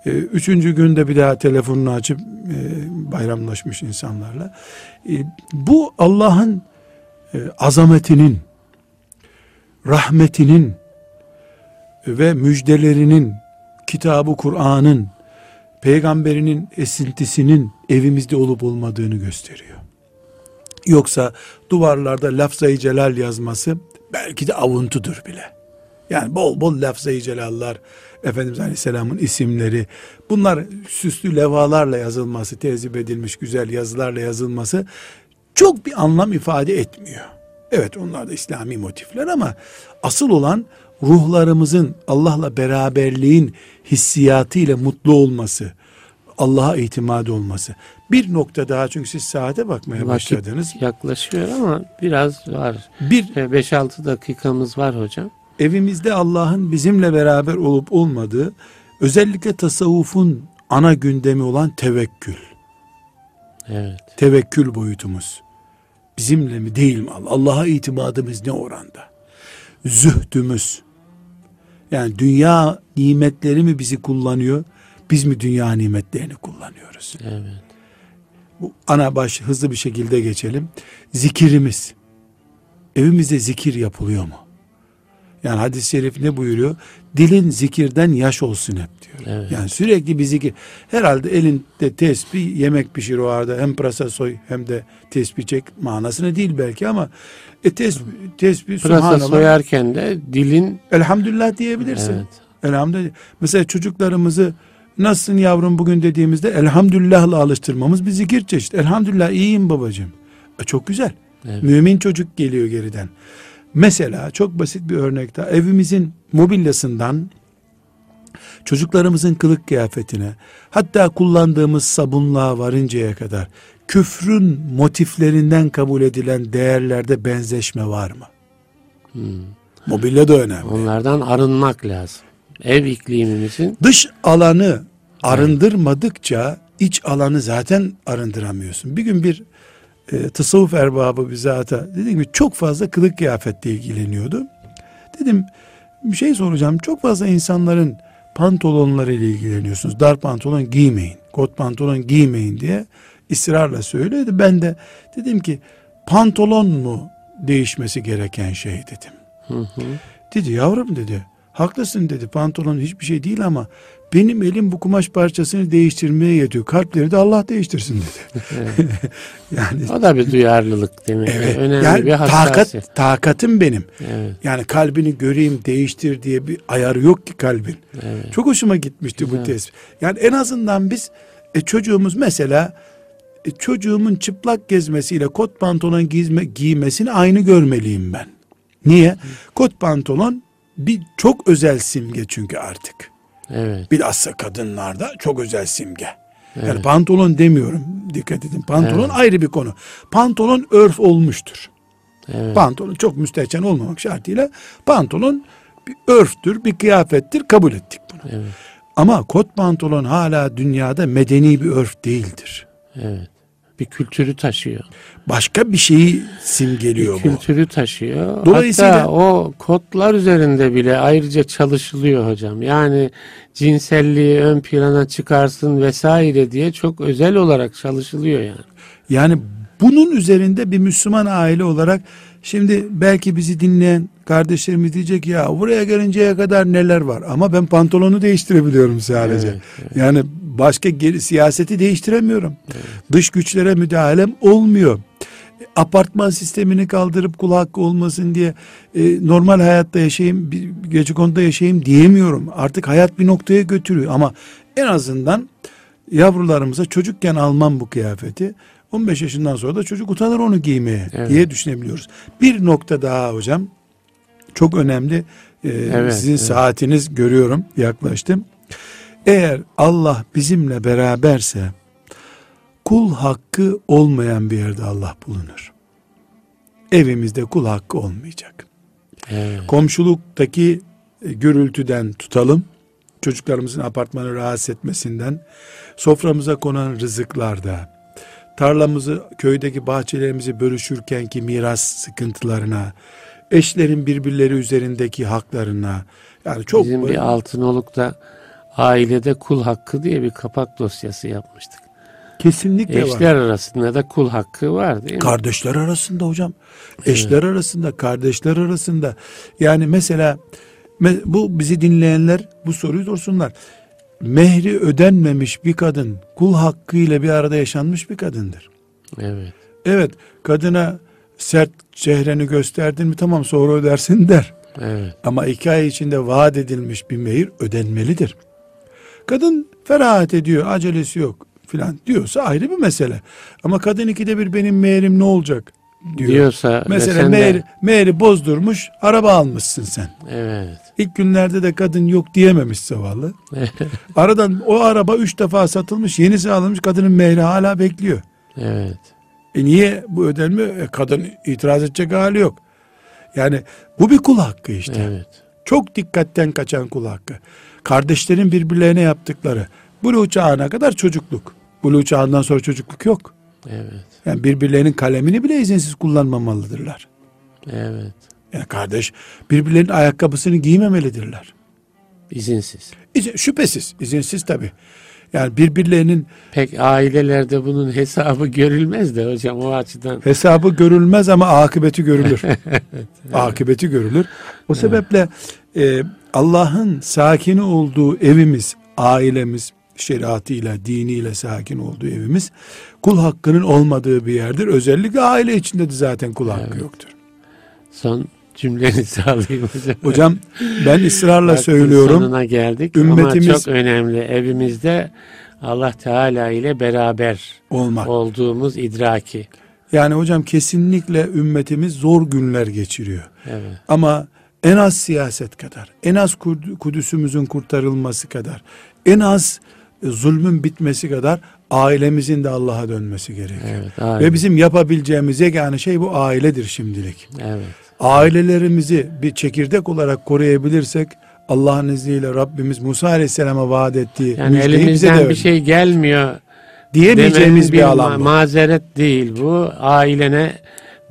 e, üçüncü günde bir daha telefonunu açıp e, bayramlaşmış insanlarla bu Allah'ın azametinin rahmetinin ve müjdelerinin kitabı Kur'an'ın peygamberinin esintisinin evimizde olup olmadığını gösteriyor. Yoksa duvarlarda lafzayı celal yazması belki de avuntudur bile. Yani bol bol lafzayı celallar, Efendimiz Aleyhisselam'ın isimleri, bunlar süslü levalarla yazılması, tezip edilmiş güzel yazılarla yazılması çok bir anlam ifade etmiyor. Evet onlar da İslami motifler ama asıl olan ruhlarımızın Allah'la beraberliğin hissiyatı ile mutlu olması, Allah'a itimat olması. Bir nokta daha çünkü siz saate bakmaya Vakit başladınız. yaklaşıyor ama biraz var. Bir 5-6 dakikamız var hocam. Evimizde Allah'ın bizimle beraber olup olmadığı özellikle tasavvufun ana gündemi olan tevekkül. Evet. Tevekkül boyutumuz. Bizimle mi değil mi? Allah'a itimadımız ne oranda? Zühdümüz, yani dünya nimetleri mi bizi kullanıyor? Biz mi dünya nimetlerini kullanıyoruz? Evet. Bu ana baş hızlı bir şekilde geçelim. Zikirimiz. Evimizde zikir yapılıyor mu? Yani hadis-i şerif ne buyuruyor? Dilin zikirden yaş olsun hep. Evet. Yani sürekli bir zikir. Herhalde elinde tesbih yemek pişir o arada. Hem pırasa soy hem de tesbih çek manasını değil belki ama e tesbih, tesbih pırasa soyarken de dilin elhamdülillah diyebilirsin. Evet. Elhamdülillah. Mesela çocuklarımızı nasılsın yavrum bugün dediğimizde elhamdülillahla alıştırmamız bir zikir çeşit. Elhamdülillah iyiyim babacığım. E çok güzel. Evet. Mümin çocuk geliyor geriden. Mesela çok basit bir örnek daha. Evimizin mobilyasından çocuklarımızın kılık kıyafetine hatta kullandığımız sabunluğa varıncaya kadar küfrün motiflerinden kabul edilen değerlerde benzeşme var mı? Hmm. Mobilya da önemli. Onlardan arınmak lazım. Ev iklimimizin dış alanı arındırmadıkça iç alanı zaten arındıramıyorsun. Bir gün bir e, tasavvuf erbabı bir zata dediğim gibi çok fazla kılık kıyafetle ilgileniyordu. Dedim bir şey soracağım. Çok fazla insanların pantolonları ile ilgileniyorsunuz. Dar pantolon giymeyin. Kot pantolon giymeyin diye ısrarla söyledi. Ben de dedim ki pantolon mu değişmesi gereken şey dedim. Hı hı. Dedi yavrum dedi haklısın dedi pantolon hiçbir şey değil ama benim elim bu kumaş parçasını değiştirmeye yetiyor. Kalpleri de Allah değiştirsin dedi. yani o da bir duyarlılık değil mi? Evet. Önemli yani bir takat takatım benim. Evet. Yani kalbini göreyim, değiştir diye bir ayarı yok ki kalbin. Evet. Çok hoşuma gitmişti Güzel. bu tespit. Yani en azından biz e, çocuğumuz mesela e, çocuğumun çıplak gezmesiyle kot pantolon giyme, giymesini aynı görmeliyim ben. Niye? Hı. Kot pantolon bir çok özel simge çünkü artık. Evet. Bilhassa kadınlarda çok özel simge. Evet. Yani pantolon demiyorum. Dikkat edin. Pantolon evet. ayrı bir konu. Pantolon örf olmuştur. Evet. Pantolon çok müstehcen olmamak şartıyla pantolon bir örftür, bir kıyafettir. Kabul ettik bunu. Evet. Ama kot pantolon hala dünyada medeni bir örf değildir. Evet bir kültürü taşıyor. Başka bir şeyi simgeliyor bir bu. Kültürü taşıyor. Dolayısıyla Hatta o kodlar üzerinde bile ayrıca çalışılıyor hocam. Yani cinselliği ön plana çıkarsın vesaire diye çok özel olarak çalışılıyor yani. Yani bunun üzerinde bir Müslüman aile olarak şimdi belki bizi dinleyen kardeşlerimiz diyecek ya buraya gelinceye kadar neler var ama ben pantolonu değiştirebiliyorum sadece. Evet, evet. Yani başka geri, siyaseti değiştiremiyorum. Evet. Dış güçlere müdahalem olmuyor. apartman sistemini kaldırıp kul hakkı olmasın diye e, normal hayatta yaşayayım, bir gece konuda yaşayayım diyemiyorum. Artık hayat bir noktaya götürüyor ama en azından yavrularımıza çocukken almam bu kıyafeti. 15 yaşından sonra da çocuk utanır onu giymeye evet. diye düşünebiliyoruz. Bir nokta daha hocam çok önemli. Ee, evet, sizin evet. saatiniz görüyorum yaklaştım. Eğer Allah bizimle beraberse kul hakkı olmayan bir yerde Allah bulunur. Evimizde kul hakkı olmayacak. Evet. Komşuluktaki e, gürültüden tutalım. Çocuklarımızın apartmanı rahatsız etmesinden, soframıza konan rızıklarda, tarlamızı, köydeki bahçelerimizi bölüşürken ki miras sıkıntılarına, eşlerin birbirleri üzerindeki haklarına, yani çok Bizim bir Altınoluk'ta ailede kul hakkı diye bir kapak dosyası yapmıştık. Kesinlikle Eşler var. arasında da kul hakkı var değil mi? Kardeşler arasında hocam. Eşler evet. arasında, kardeşler arasında. Yani mesela bu bizi dinleyenler bu soruyu sorsunlar. Mehri ödenmemiş bir kadın kul hakkı ile bir arada yaşanmış bir kadındır. Evet. Evet, kadına sert çehreni gösterdin mi tamam sonra ödersin der. Evet. Ama iki ay içinde vaat edilmiş bir mehir ödenmelidir. Kadın ferahat ediyor, acelesi yok filan diyorsa ayrı bir mesele. Ama kadın ikide bir benim meğerim ne olacak diyor. Diyorsa mesela meğer, de... meğeri bozdurmuş araba almışsın sen. Evet. İlk günlerde de kadın yok diyememiş zavallı. Aradan o araba üç defa satılmış yenisi alınmış kadının mehri hala bekliyor. Evet. E niye bu ödenmiyor? E kadın itiraz edecek hali yok. Yani bu bir kul hakkı işte. Evet. Çok dikkatten kaçan kul hakkı. Kardeşlerin birbirlerine yaptıkları. Buluğ çağına kadar çocukluk. Buluğ çağından sonra çocukluk yok. Evet. Yani birbirlerinin kalemini bile izinsiz kullanmamalıdırlar. Evet. Yani kardeş birbirlerinin ayakkabısını giymemelidirler. İzinsiz. İzin, şüphesiz. izinsiz tabi. Yani birbirlerinin pek ailelerde bunun hesabı görülmez de hocam o açıdan. Hesabı görülmez ama akıbeti görülür. Akıbeti görülür. O sebeple e, Allah'ın sakini olduğu evimiz, ailemiz, şeriatıyla, diniyle sakin olduğu evimiz kul hakkının olmadığı bir yerdir. Özellikle aile içinde de zaten kul hakkı evet. yoktur. Son cümlenizi alayım hocam. Hocam ben ısrarla Vaktin söylüyorum. sonuna geldik ümmetimiz, ama çok önemli. Evimizde Allah Teala ile beraber olmak. olduğumuz idraki. Yani hocam kesinlikle ümmetimiz zor günler geçiriyor. Evet. Ama en az siyaset kadar, en az Kudüs'ümüzün kurtarılması kadar, en az zulmün bitmesi kadar ailemizin de Allah'a dönmesi gerekiyor. Evet, Ve bizim yapabileceğimiz yegane şey bu ailedir şimdilik. Evet. Ailelerimizi bir çekirdek olarak koruyabilirsek Allah'ın izniyle Rabbimiz Musa Aleyhisselam'a vaat ettiği yani elimizden bir şey gelmiyor diyemeyeceğimiz bir, bir alan bu. mazeret değil bu. Ailene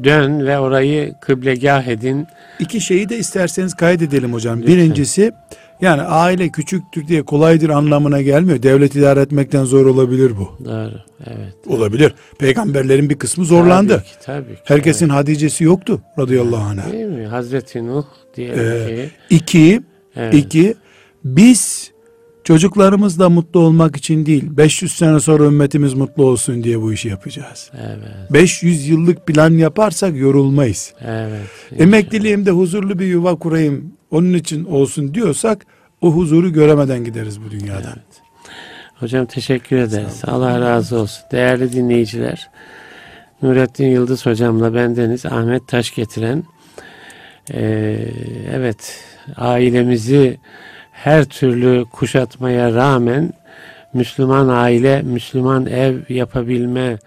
dön ve orayı kıblegah edin. İki şeyi de isterseniz kaydedelim hocam. Lütfen. Birincisi yani aile küçüktür diye kolaydır anlamına gelmiyor. Devlet idare etmekten zor olabilir bu. Doğru. Evet. Olabilir. Peygamberlerin bir kısmı zorlandı. Tabii ki. Tabii ki Herkesin evet. Hadice'si yoktu radıyallahu anh. Değil mi? Hazreti Nuh diyelim ee, ki. İki, evet. iki, biz çocuklarımızla mutlu olmak için değil, 500 sene sonra ümmetimiz mutlu olsun diye bu işi yapacağız. Evet. 500 yıllık plan yaparsak yorulmayız. Evet. Emekliliğimde huzurlu bir yuva kurayım, onun için olsun diyorsak o huzuru göremeden gideriz bu dünyadan. Evet. Hocam teşekkür ederiz. Allah razı olsun. Değerli dinleyiciler, Nurettin Yıldız hocamla bendeniz Ahmet Taş getiren ee, evet ailemizi her türlü kuşatmaya rağmen Müslüman aile, Müslüman ev yapabilme